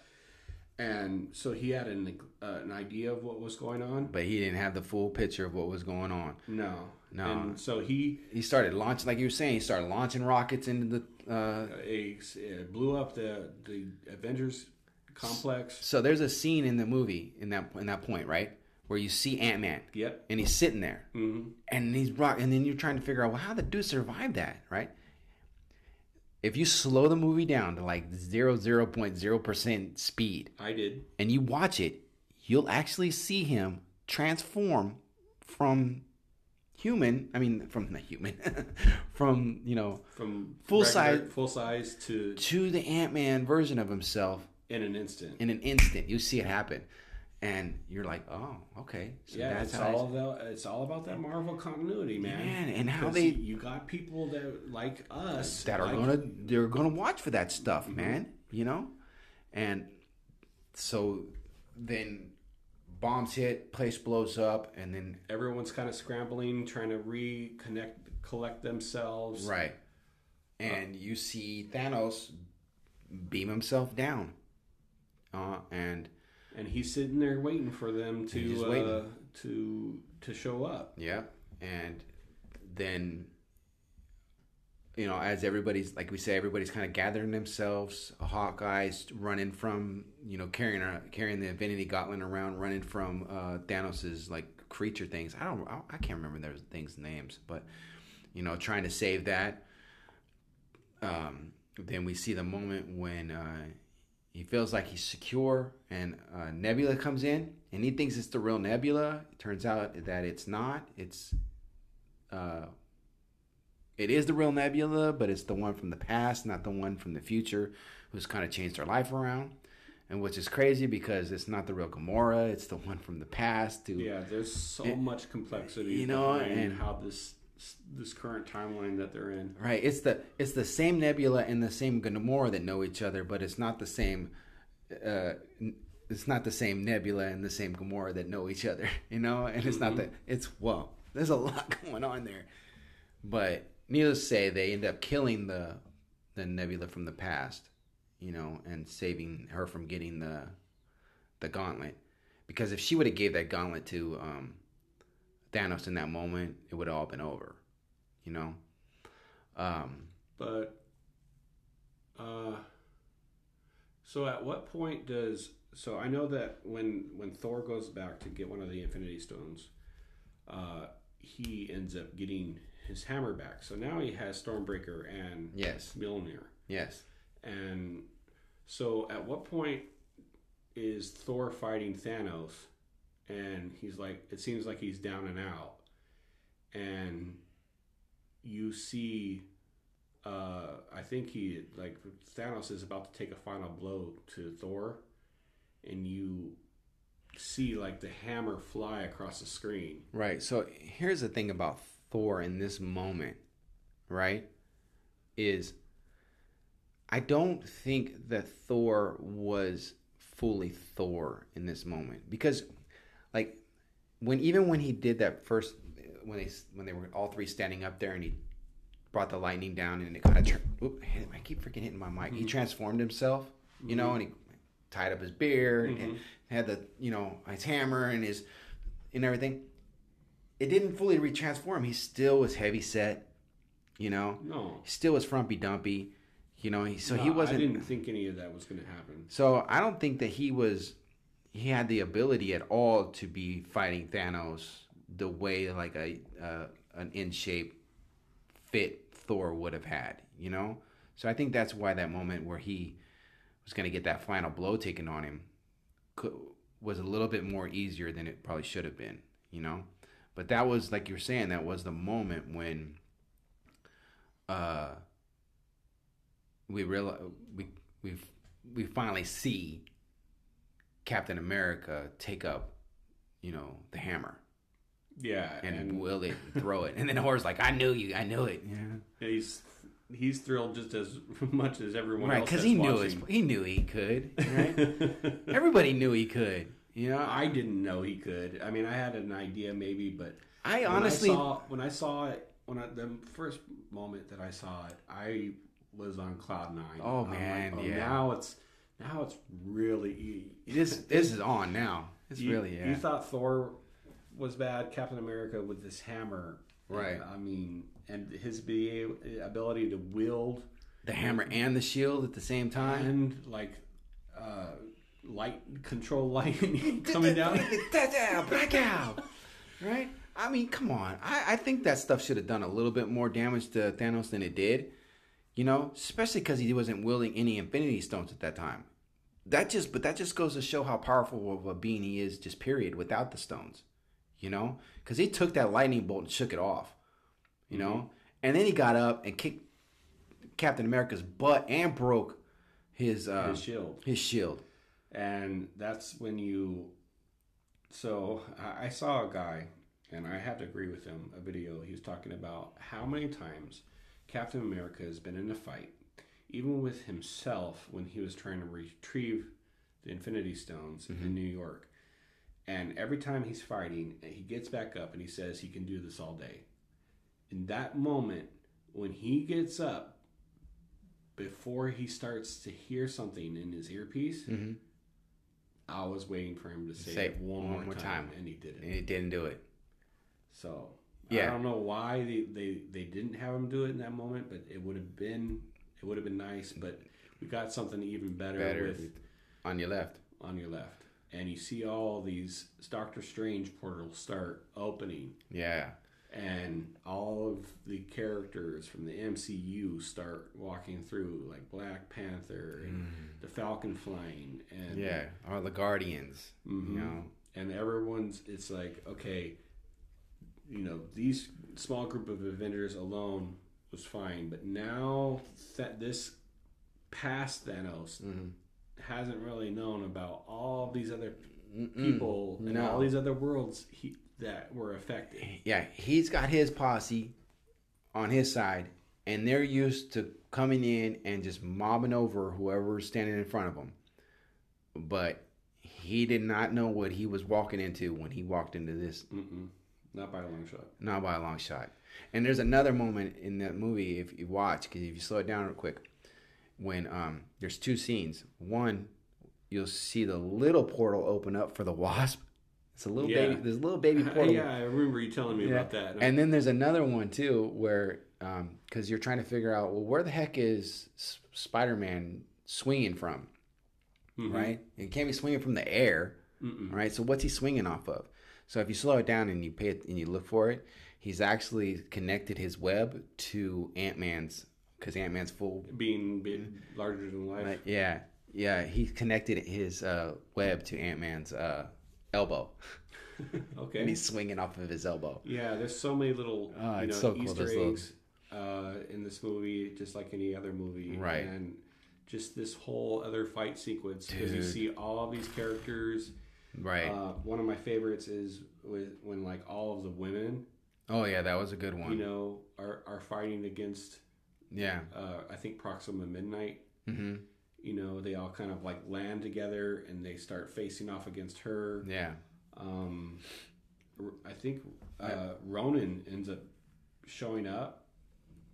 and so he had an uh, an idea of what was going on. But he didn't have the full picture of what was going on. No, No. And so he he started launching, like you were saying, he started launching rockets into the. Uh, a, uh, blew up the the Avengers complex. so there's a scene in the movie in that in that point, right, where you see Ant Man, Yep. and he's sitting there, hmm and he's rock, and then you're trying to figure out, well, how the dude survived that, right? If you slow the movie down to like zero zero point zero percent speed, I did. and you watch it, you'll actually see him transform from human. I mean, from the human, <laughs> from you know From Full regular- size- full size to to the Ant Man version of himself in an instant. in an instant. You see it happen, and you're like, oh, okay. So yeah, it's all the, it's all about that Marvel continuity, man. Man, and how they- you, got people that like us that are like- gonna they're gonna watch for that stuff, mm-hmm. man. You know, and so then bombs hit, place blows up, and then everyone's kind of scrambling, trying to reconnect, collect themselves. right, and you see Thanos beam himself down, uh, and and he's sitting there waiting for them to uh, to to show up. Yeah, and then you know, as everybody's like we say, everybody's kind of gathering themselves. Hawkeye's running from you know carrying a, carrying the Infinity Gauntlet around, running from uh, Thanos's like creature things. I don't, I, can't remember those things' names, but you know, trying to save that. Um, then we see the moment when uh, he feels like he's secure, and uh, Nebula comes in, and he thinks it's the real Nebula. It turns out that it's not. It's uh, it is the real Nebula, but it's the one from the past, not the one from the future, who's kind of changed her life around. And which is crazy because it's not the real Gamora; it's the one from the past. Who, Yeah, there's so It- much complexity, you know, and- how this this current timeline that they're in. Right. It's the it's the same Nebula and the same Gamora that know each other, but it's not the same. Uh, it's not the same Nebula and the same Gamora that know each other. <laughs> You know, and it's not that. It's well, there's a lot <laughs> going on there, but needless to say, they end up killing the the Nebula from the past. You know, and saving her from getting the the gauntlet, because if she would have gave that gauntlet to um, Thanos in that moment, it would have all been over. You know. Um, But uh so at what point does so I know that when when Thor goes back to get one of the Infinity Stones, uh he ends up getting his hammer back. So now he has Stormbreaker and yes, Mjolnir. yes. And so at what point is Thor fighting Thanos and he's like it seems like he's down and out and you see uh I think he like Thanos is about to take a final blow to Thor and you see like the hammer fly across the screen. Right. So here's the thing about Thor in this moment, right? Is I don't think that Thor was fully Thor in this moment because, like, when even when he did that first when they when they were all three standing up there and he brought the lightning down and it kind of oop, I keep freaking hitting my mic. He mm-hmm. transformed himself, you know, mm-hmm. and he tied up his beard and mm-hmm. had the you know his hammer and his and everything. It didn't fully retransform. He still was heavy set, you know. No, He still was frumpy dumpy, you know. He, so No, he wasn't. I didn't think any of that was going to happen. So I don't think that he was he had the ability at all to be fighting Thanos the way like a uh, an in shape fit Thor would have had, you know? So I think that's why that moment where he was going to get that final blow taken on him could, was a little bit more easier than it probably should have been, you know? But that was like you're saying that was the moment when uh we real we we we finally see Captain America take up, you know, the hammer Yeah, and, and, will it <laughs> throw it, and then Thor's like, "I knew you, I knew it." Yeah, he's he's thrilled just as <laughs> much as everyone right, else. because that's he knew watching. He knew he could. Right, <laughs> everybody knew he could. You know, I didn't know he could. I mean, I had an idea maybe, but I when honestly, I saw, when I saw it, when I, the first moment that I saw it, I was on cloud nine. Oh, I'm like, man, oh, yeah. Now it's now it's really this this is on now. It's you, really yeah. You thought Thor was bad, Captain America with this hammer, Right. I mean, and his be, ability to wield the hammer and the shield at the same time. and like uh, light control lightning <laughs> coming down. <laughs> Blackout. Right? I mean, come on. I, I think that stuff should have done a little bit more damage to Thanos than it did. You know, especially because he wasn't wielding any Infinity Stones at that time. That just, but that just goes to show how powerful of a being he is, just period, without the stones. You know, because he took that lightning bolt and shook it off. You know, and then he got up and kicked Captain America's butt and broke his uh, His shield. His shield. And that's when you so I, saw a guy and i had to agree with him a video. He was talking about how many times captain america has been in a fight even with himself when he was trying to retrieve the infinity stones in new york. And every time he's fighting he gets back up and he says he can do this all day. In that moment when he gets up before he starts to hear something in his earpiece Mm-hmm. I was waiting for him to say, Say it one, one more, more time, time. and he didn't. And he didn't do it. So Yeah. I don't know why they, they, they didn't have him do it in that moment, but it would have been it would have been nice. But we got something even better, Better with on your left. on your left, and you see all these Doctor Strange portals start opening, Yeah. And all of the characters from the MCU start walking through, like Black Panther and the Falcon flying, and Mm. Yeah. All the Guardians. Mhm. You know. and everyone's it's like okay you know these small group of avengers alone was fine but now that this past thanos Mhm. hasn't really known about all these other Mm-mm. people and no. all these other worlds he, that were affected Yeah. He's got his posse on his side, and they're used to coming in and just mobbing over whoever's standing in front of them. But he did not know what he was walking into when he walked into this Mm-mm. not by a long shot Not by a long shot. And there's another moment in that movie if you watch, because if you slow it down real quick, when um, there's two scenes. One, you'll see the little portal open up for the <laughs> wasp. It's a little Yeah. baby. There's a little baby <laughs> portal. yeah i remember you telling me Yeah. about that And then there's another one too, where because you're trying to figure out, well, where the heck is S- Spider-Man swinging from? Mhm. Right? He can't be swinging from the air Mm-mm. right? So what's he swinging off of? So if you slow it down and you pay it and you look for it, he's actually connected his web to Ant Man's because Ant Man's full. being big, larger than life Like, yeah, yeah, he connected his uh, web to Ant Man's uh, elbow, <laughs> okay and he's swinging off of his elbow. Yeah, there's so many little Oh, you know it's so cool, Easter eggs uh, in this movie, just like any other movie, Right. And just this whole other fight sequence because you see all these characters Right. Uh, one of my favorites is with, when like all of the women, oh yeah, that was a good one. you know, are are fighting against. yeah. Uh, I think Proxima Midnight. hmm You know, they all kind of like land together and they start facing off against her. Yeah. Um, I think uh, Ronan ends up showing up,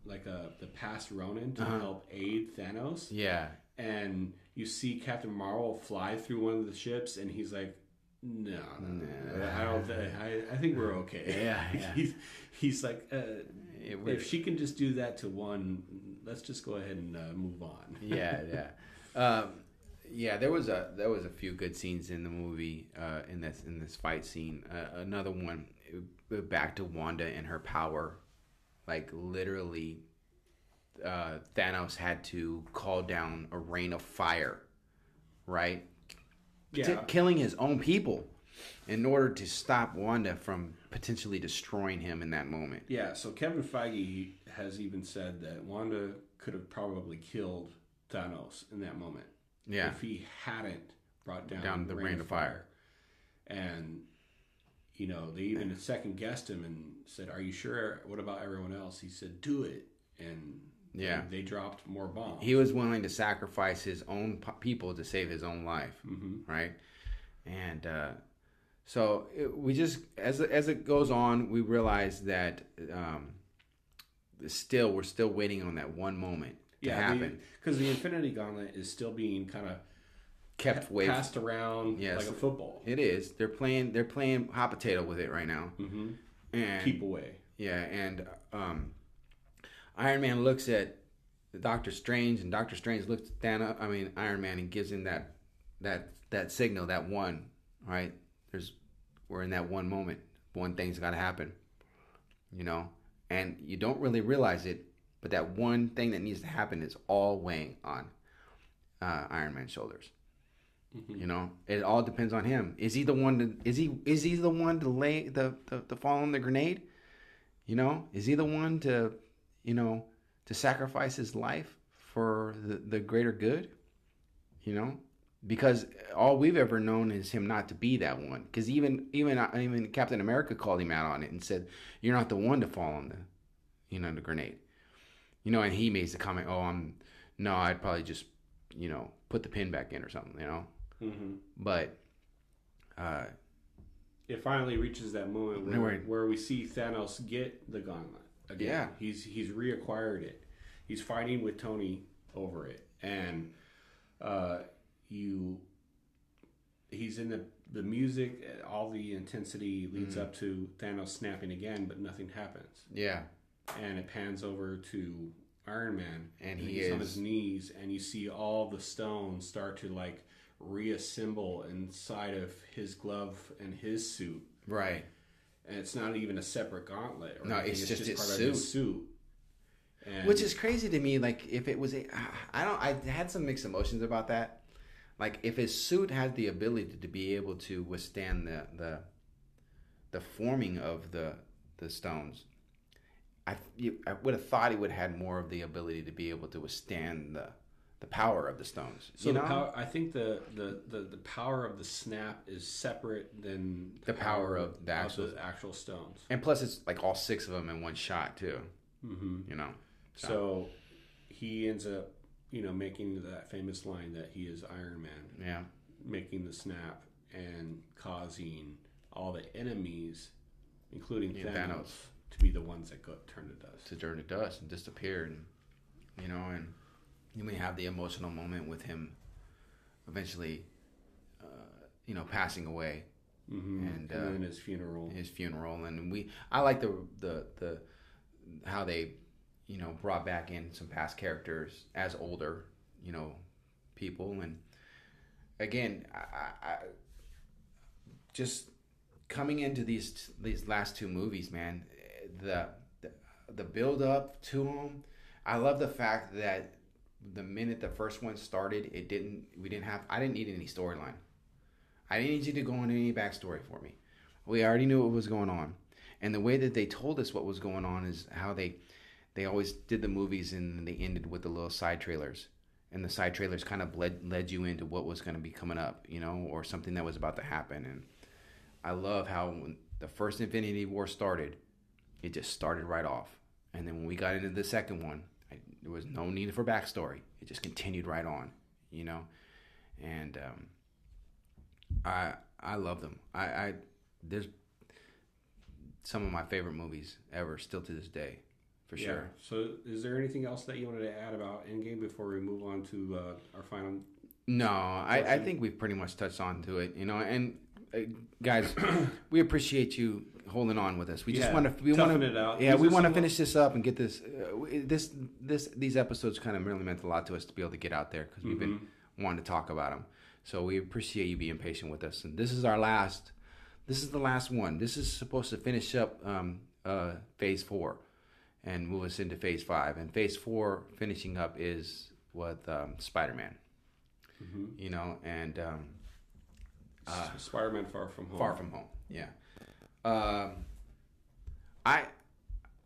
like a the past Ronan, to Uh-huh. help aid Thanos. Yeah. And you see Captain Marvel fly through one of the ships, and he's like, "No, no, no, I don't. I, I think we're <laughs> okay." Yeah, yeah. <laughs> he's, he's like, uh, "If she can just do that to one, let's just go ahead and uh, move on." yeah, <laughs> yeah, um, yeah. There was a there was a few good scenes in the movie uh, in this in this fight scene. Uh, another one uh, back to Wanda and her power, like literally, uh, Thanos had to call down a rain of fire, right? Yeah. Killing his own people in order to stop Wanda from potentially destroying him in that moment. Yeah, so Kevin Feige has even said that Wanda could have probably killed Thanos in that moment Yeah. if he hadn't brought down, Down the rain of fire. And you know, they even second guessed him and said, "Are you sure? What about everyone else?" He said, "Do it." And Yeah. they, they dropped more bombs. he was willing to sacrifice his own people to save his own life hmm right and uh, so it, we just as as it goes on we realize that um, still we're still waiting on that one moment Yeah, happen because the Infinity Gauntlet is still being kind of kept away passed around Yes. like a football. it is they're playing they're playing hot potato with it right now hmm and Keep away. Yeah, and um, Iron Man looks at Doctor Strange, and Doctor Strange looks at Thanos. I mean Iron Man, and gives him that that that signal, that one. Right? There's we're in that one moment. One thing's got to happen. You know, and you don't really realize it, but that one thing that needs to happen is all weighing on uh, Iron Man's shoulders. Mhm. You know, it all depends on him. Is he the one to? Is he? Is he the one to lay the the, the fall on the grenade? You know, is he the one to, you know, to sacrifice his life for the, the greater good? You know, because all we've ever known is him not to be that one. Because even even even Captain America called him out on it and said, "You're not the one to fall on the, you know, the grenade." You know, and he makes the comment, "Oh, I'm no, I'd probably just, you know, put the pin back in or something." You know, hmm but uh, it finally reaches that moment No, where, where we see Thanos get the gauntlet again. Yeah. He's he's reacquired it. He's fighting with Tony over it, and uh, you. He's in the the music. All the intensity leads Mm-hmm. up to Thanos snapping again, but nothing happens. yeah, And it pans over to Iron Man, And he he's on his knees, and you see all the stones start to like reassemble inside of his glove and his suit right. and it's not even a separate gauntlet. Or No, anything, it's just his part of his suit. And Which is crazy to me. Like if it was, a, I don't. I had some mixed emotions about that. Like if his suit had the ability to be able to withstand the the the forming of the the stones, I you, I would have thought he would have had more of the ability to be able to withstand the the power of the stones. so you the know, power. I think the, the, the, the power of the snap is separate than The power of the actual- the actual stones. and plus it's like all six of them in one shot too. hmm You know. So he ends up, you know, making that famous line that he is Iron Man, Yeah. making the snap and causing all the enemies, including Yeah, Thanos, Thanos. To be the ones that go turn to dust. to turn to dust and disappear and you know and you may have the emotional moment with him eventually uh, you know passing away hmm And, And, uh, his funeral. his funeral and we I like the the the how they you know brought back in some past characters as older you know people and again I, I, I just coming into these these last two movies man the the, build up to them I love the fact that the minute the first one started it didn't we didn't have I didn't need any storyline. I didn't need you to go into any backstory for me. We already knew what was going on. And the way that they told us what was going on is how they they always did the movies and they ended with the little side trailers. And the side trailers kind of led led you into what was going to be coming up, you know, or something that was about to happen. And I love how the first Infinity War started, it just started right off, and then when we got into the second one, I, there was no need for backstory. It just continued right on, you know, and um, I I love them. I, I there's some of my favorite movies ever still to this day, for Yeah. sure. So, is there anything else that you wanted to add about Endgame before we move on to uh, our final? No, I, I think we've pretty much touched on to it, you know. And uh, guys, <coughs> we appreciate you holding on with us. We just Yeah, want to we want out. Yeah, These we want to finish this up and get this uh, this this these episodes kind of really meant a lot to us to be able to get out there because we've been Mm-hmm. wanting to talk about them. So we appreciate you being patient with us. And this is our last. This is the last one. This is supposed to finish up um, uh, phase four and move us into phase five. And phase four finishing up is with um, Spider Man. Mm-hmm. You know, and um, Uh, Spider-Man: Far From Home. Far From Home. Yeah. Um, I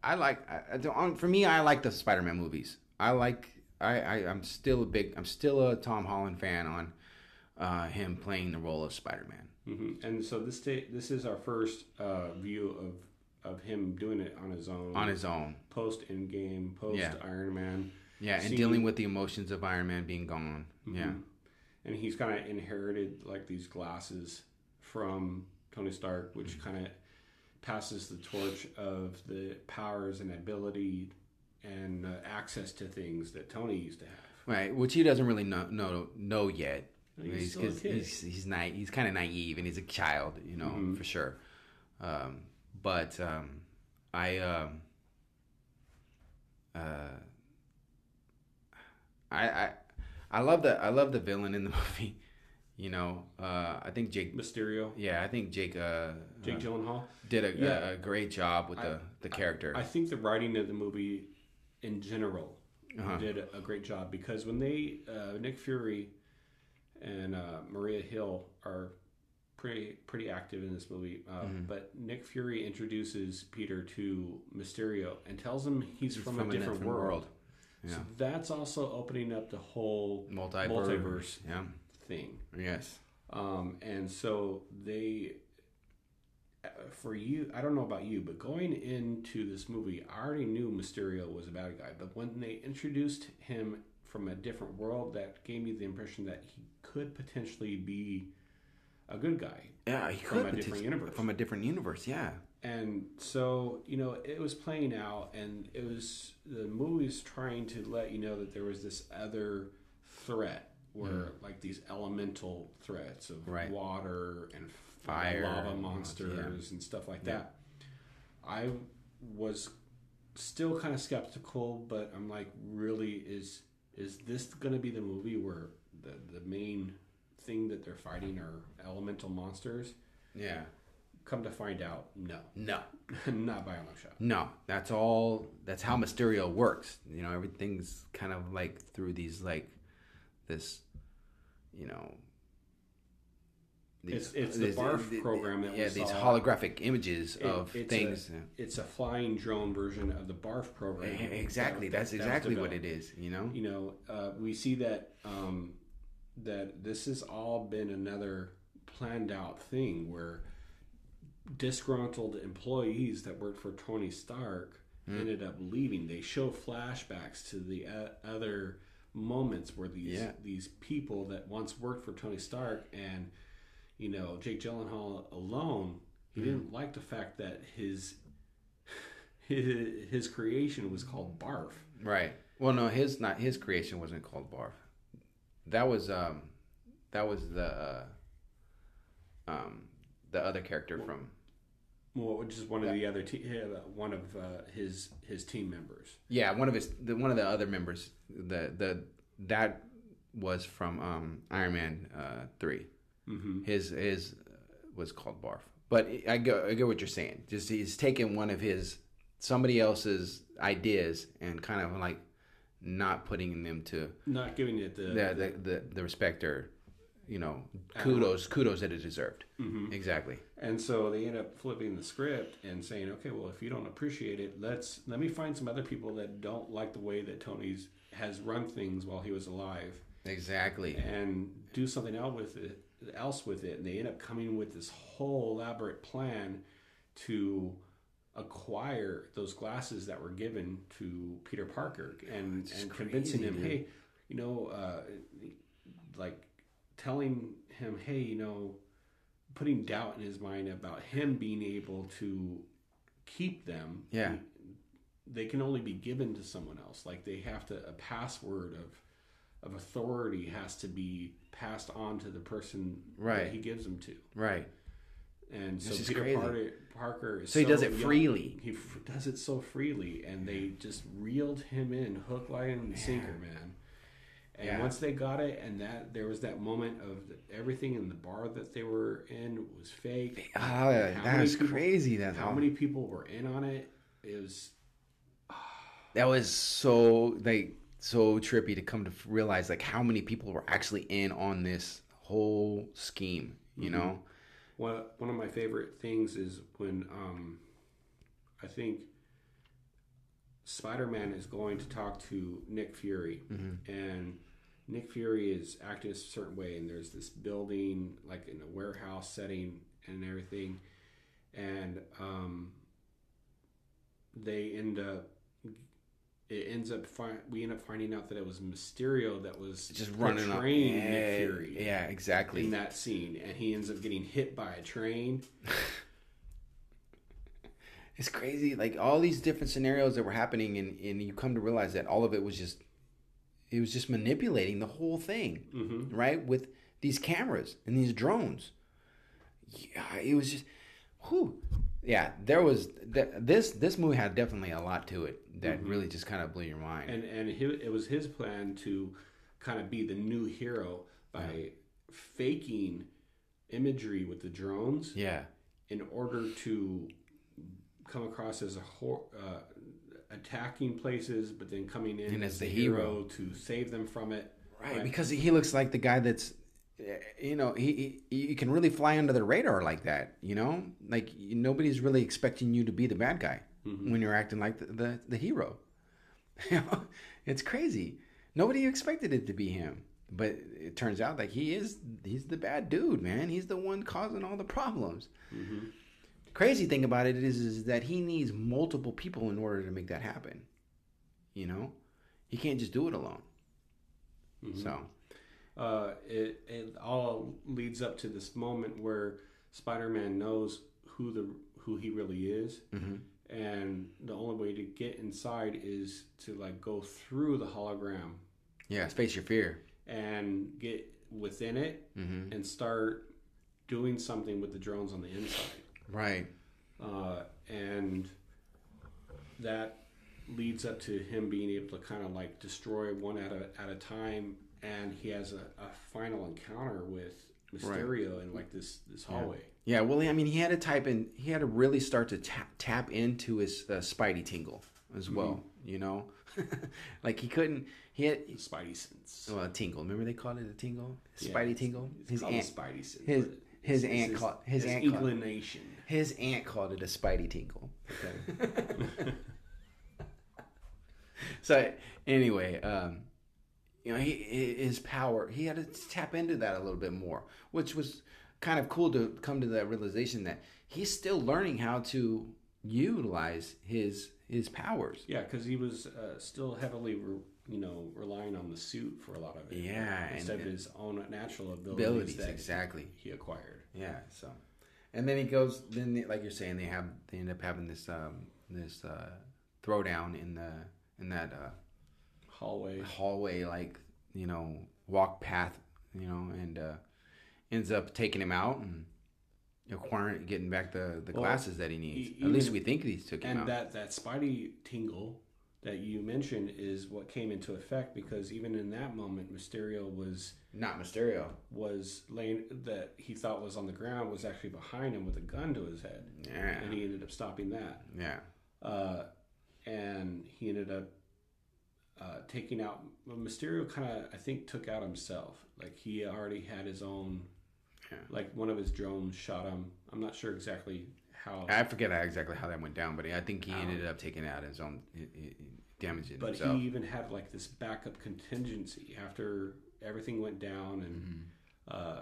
I like I, um, for me I like the Spider-Man movies. I like I, I I'm still a big I'm still a Tom Holland fan on uh, him playing the role of Spider-Man. hmm And so this day, this is our first uh, view of of him doing it on his own. on his own. post Endgame, post Yeah. Iron Man. Yeah, and Seeing- dealing with the emotions of Iron Man being gone. Yeah. Mhm. And he's kind of inherited like these glasses from Tony Stark, which Mm-hmm. kind of passes the torch of the powers and ability and uh, access to things that Tony used to have. Right, which he doesn't really know know, know yet. He's a 'cause kid. he's he's, na- he's kind of naive and he's a child, you know, Mhm. for sure. Um, but um, I um, uh, I I I love the I love the villain in the <laughs> movie. You know, uh, I think Jake. Mysterio, Yeah, I think Jake. Uh, Jake uh, Gyllenhaal. did a, Yeah. a, a great job with the the character. I think the writing of the movie in general Uh-huh. did a great job because when they uh, Nick Fury and uh, Maria Hill are pretty pretty active in this movie, uh, Mm-hmm. but Nick Fury introduces Peter to Mysterio and tells him he's from, a different, world. Yeah. So that's also opening up the whole Multiverse. multiverse Yeah. Thing. Yes. Um, and so they, for you, I don't know about you, but going into this movie, I already knew Mysterio was a bad guy. But when they introduced him from a different world, that gave me the impression that he could potentially be a good guy. Yeah, he From could a different universe. From a different universe, yeah. And so, you know, it was playing out, and it was the movie's trying to let you know that there was this other threat where, like, these elemental threats of Right. water and Fire lava and- monsters and stuff like that. I was still kind of skeptical, but I'm like, really, is is this going to be the movie where the the main thing that they're fighting are elemental monsters? Yeah. Come to find out, no, No. <laughs> not by a long shot. No. That's all that's how Mysterio works. You know, everything's kind of like through these like this you know It's- it's the BARF the- program that yeah, these saw. holographic images It- of it's things. A, it's a flying drone version of the BARF program. Exactly. that- That's that exactly what it is. You know. You know, uh, we see that um, that this has all been another planned out thing where disgruntled employees that worked for Tony Stark Hmm. ended up leaving. They show flashbacks to the uh, other moments where these Yeah. these people that once worked for Tony Stark and you know Jake Gyllenhaal alone, he Hmm. didn't like the fact that his his, his creation was called Barf. Right. Well, no, his not his creation wasn't called Barf. That was um, that was the uh, um, the other character from. Well, is one of the other te- one of uh, his his team members. Yeah, one of his the, one of the other members. The the that was from um, Iron Man uh, 3 Mm-hmm. His his uh, was called Barf. But I go I get what you're saying. Just he's taken one of his somebody else's ideas and kind of like not putting them to Not giving it the, the the, the, the respect or you know, kudos, kudos that it deserved. Mm-hmm. Exactly. And so they end up flipping the script and saying, "Okay, well, if you don't appreciate it, let's let me find some other people that don't like the way that Tony's has run things while he was alive, Exactly. and do something else with it." Else with it, and they end up coming with this whole elaborate plan to acquire those glasses that were given to Peter Parker, and and convincing crazy, him, dude. hey, you know, uh, like telling him, hey, you know, putting doubt in his mind about him being able to keep them. Yeah. They can only be given to someone else. Like they have to a password of of authority has to be passed on to the person Right. that he gives them to. Right. And so Peter crazy. Parker, So he does it young. freely. He f- does it so freely, and they just reeled him in, hook, line, and sinker, man. And Yeah. once they got it, and that there was that moment of the, everything in the bar that they were in was fake. Oh, How many that's people- crazy. That's How many people were in on it? It was that was so like so trippy to come to realize like how many people were actually in on this whole scheme. You Mm-hmm. know. one one of my favorite things is when um, I think Spider Man is going to talk to Nick Fury, and Nick Fury is acting a certain way, and there's this building like in a warehouse setting and everything, and um, they end up. It ends up. Fi- we end up finding out that it was Mysterio that was Just running up. Yeah, Nick Fury yeah, exactly. in that scene, and he ends up getting hit by a train. <laughs> It's crazy. Like all these different scenarios that were happening, and, and you come to realize that all of it was just, it was just manipulating the whole thing, Mm-hmm. right? With these cameras and these drones. Yeah, it was just, whew. Yeah, there was th- this. This movie had definitely a lot to it that really just kind of blew your mind. And and it was his plan to kind of be the new hero by faking imagery with the drones yeah, in order to come across as a hor- uh, attacking places, but then coming in And as the hero. hero. to save them from it. right. Because he looks like the guy that's, eh, you know, he, he you can really fly under the radar like that. You know, like nobody's really expecting you to be the bad guy when you're acting like the the, the hero. <laughs> It's crazy. Nobody expected it to be him, but it turns out like he is. He's the bad dude, man. He's the one causing all the problems. Crazy thing about it is, is that he needs multiple people in order to make that happen. You know, he can't just do it alone. So. uh, it, it all leads up to this moment where Spider-Man knows who the who he really is, and the only way to get inside is to like go through the hologram Yeah, face your fear. and get within it Mm-hmm. and start doing something with the drones on the inside, Right. uh, and that leads up to him being able to kind of like destroy one at a at a time, and he has a, a final encounter with Mysterio in like this this hallway. Yeah. Well, I mean, he had to type in. He had to really start to tap tap into his uh, Spidey tingle as well. You know, <laughs> like he couldn't. He had Spidey sense. well a tingle. Remember they called it a tingle. Yeah, Spidey it's- tingle. It's His called aunt. Spidey sense. his- his it's- aunt called- his aunt called- inclination. His aunt called it a Spidey tingle. Okay. <laughs> So anyway, um, you know, he his power. He had to tap into that a little bit more, which was kind of cool to come to that realization that he's still learning how to utilize his his powers. Yeah, because he was uh, still heavily, re- you know, relying on the suit for a lot of it. Yeah, and- instead of his own natural abilities, Abilities, that exactly. he acquired. Yeah. So, and then he goes. Then, they- like you're saying, they have they end up having this um, this uh, throwdown in the in that uh, Hallway. hallway, like you know, walk path, you know, and uh, ends up taking him out and acquiring, getting back the the Well, glasses that he needs. e- At least we think he took him And out. that that Spidey tingle that you mentioned is what came into effect because even in that moment, Mysterio was Not Mysterio. was laying that he thought was on the ground was actually behind him with a gun to his head, Yeah. and he ended up stopping that. Yeah. uh, and he ended up uh, taking out Mysterio. Kind of, I think, took out himself. Like he already had his own. Yeah. Like one of his drones shot him. I'm not sure exactly how. I forget exactly how that went down, but I think he Um, ended up taking out his own, damaging but himself. he even had like this backup contingency after everything went down and Mm-hmm. uh,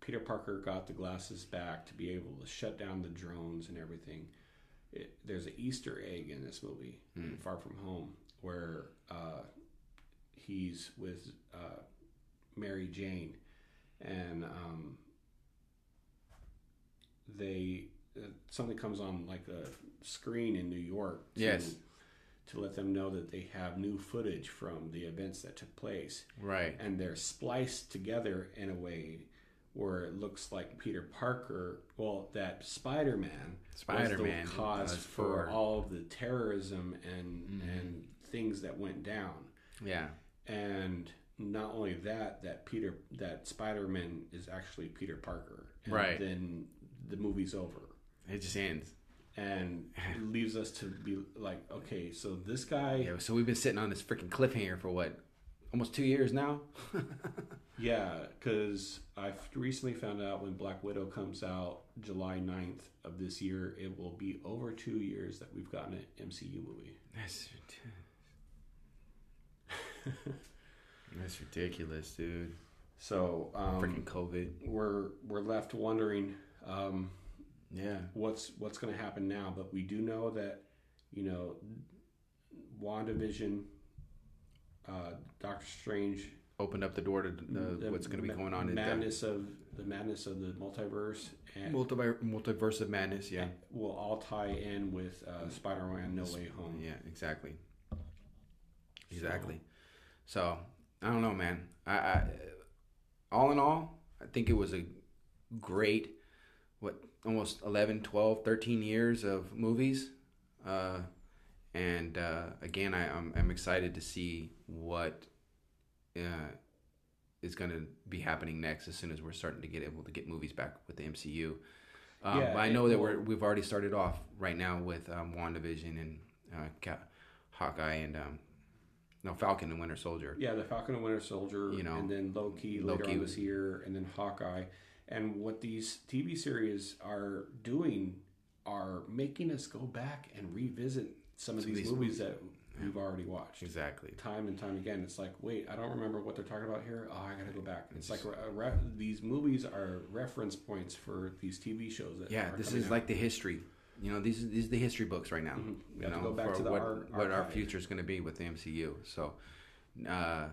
Peter Parker got the glasses back to be able to shut down the drones and everything. It, there's an Easter egg in this movie, in Far From Home, where uh, he's with uh, Mary Jane, and um, they something comes on like a screen in New York. To, Yes. To let them know that they have new footage from the events that took place right. and they're spliced together in a way where it looks like Peter Parker, well, that Spider Man Spider-Man was the cause for Mm-hmm. all of the terrorism and and things that went down. Yeah. And not only that, that Peter that Spider Man is actually Peter Parker. And Right. Then the movie's over. It just ends. And it leaves us to be like, okay, so this guy Yeah. So we've been sitting on this freaking cliffhanger for what? Almost two years now. <laughs> Yeah, because I've recently found out when Black Widow comes out July 9th of this year, it will be over two years that we've gotten an MCU movie. That's ridiculous. <laughs> That's ridiculous, dude. So um, Freaking COVID. we're we're left wondering um, Yeah. what's what's going to happen now. But we do know that you know WandaVision, uh, Doctor Strange, Opened up the door to the, the what's going to be going on in the madness of the madness of the multiverse, and multiverse, multiverse of madness. Yeah. will all tie in with uh, Spider-Man: No Way Home. Yeah, exactly. Exactly. So, I don't know, man. I, I all in all, I think it was a great almost 11, 12, 13 years of movies. Uh, and uh, again, I, I'm, I'm excited to see what uh, is going to be happening next as soon as we're starting to get able to get movies back with the MCU. Um, Yeah, I know that we're we've already started off right now with um, WandaVision and uh, Hawkeye and um, no Falcon and Winter Soldier. Yeah, the Falcon and Winter Soldier, You know, and then Loki later Loki. on this year, and then Hawkeye. And what these TV series are doing are making us go back and revisit some of Some of these, these movies that we've already watched. Exactly. Time and time again, it's like, wait, I don't remember what they're talking about here. Oh, I gotta go back. It's like a re- these movies are reference points for these TV shows. That Yeah, this is out. like the history. You know, these these are the history books right now. We You have to know, go back for to the what ar- what our future is going to be with the MCU. So, uh,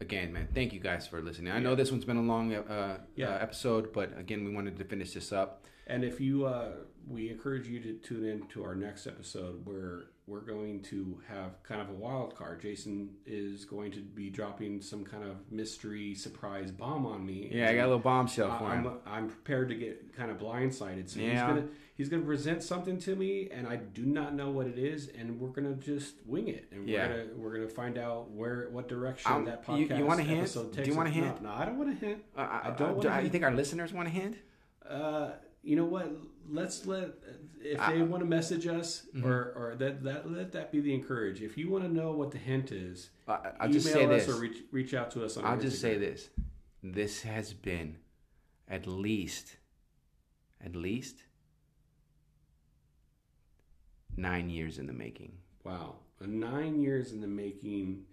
again, man, thank you guys for listening. I know this one's been a long uh, Yeah. uh, episode, but again, we wanted to finish this up. And if you, uh, we encourage you to tune in to our next episode where we're going to have kind of a wild card. Jason is going to be dropping some kind of mystery surprise bomb on me. Yeah, I got a little bombshell for him. I'm, I'm prepared to get kind of blindsided. So he's Yeah. gonna he's gonna present something to me, and I do not know what it is, and we're gonna just wing it, and Yeah. we're gonna we're gonna find out where what direction Um, that podcast you want a hint? Do you want a hint? No, no, I don't want a hint. Uh, I, I don't uh, do I- you think our listeners want a hint? Uh, you know what? Let's let if they want to message us Mm-hmm. or or that that let that be the encourage. If you want to know what the hint is, I, I'll email just say us this. or reach reach out to us on. I'll our just say this. This has been at least, at least nine years in the making. Wow, a nine years in the making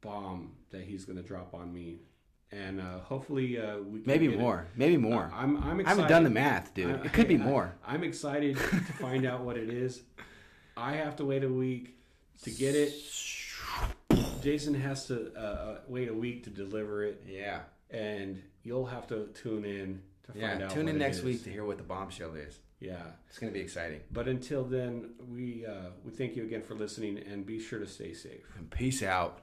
bomb that he's going to drop on me, and uh, hopefully uh, we can Maybe get it. more. Maybe more. I'm I'm excited. I haven't done the math, dude. I- it could be I- more. I'm excited to <laughs> find out what it is. I have to wait a week to get it. Jason has to uh, uh, wait a week to deliver it. Yeah. and you'll have to tune in to Yeah. find out. Tune in next week to hear what the bombshell is. Yeah, It's gonna be exciting. but until then, we uh, we thank you again for listening, and be sure to stay safe. And peace out.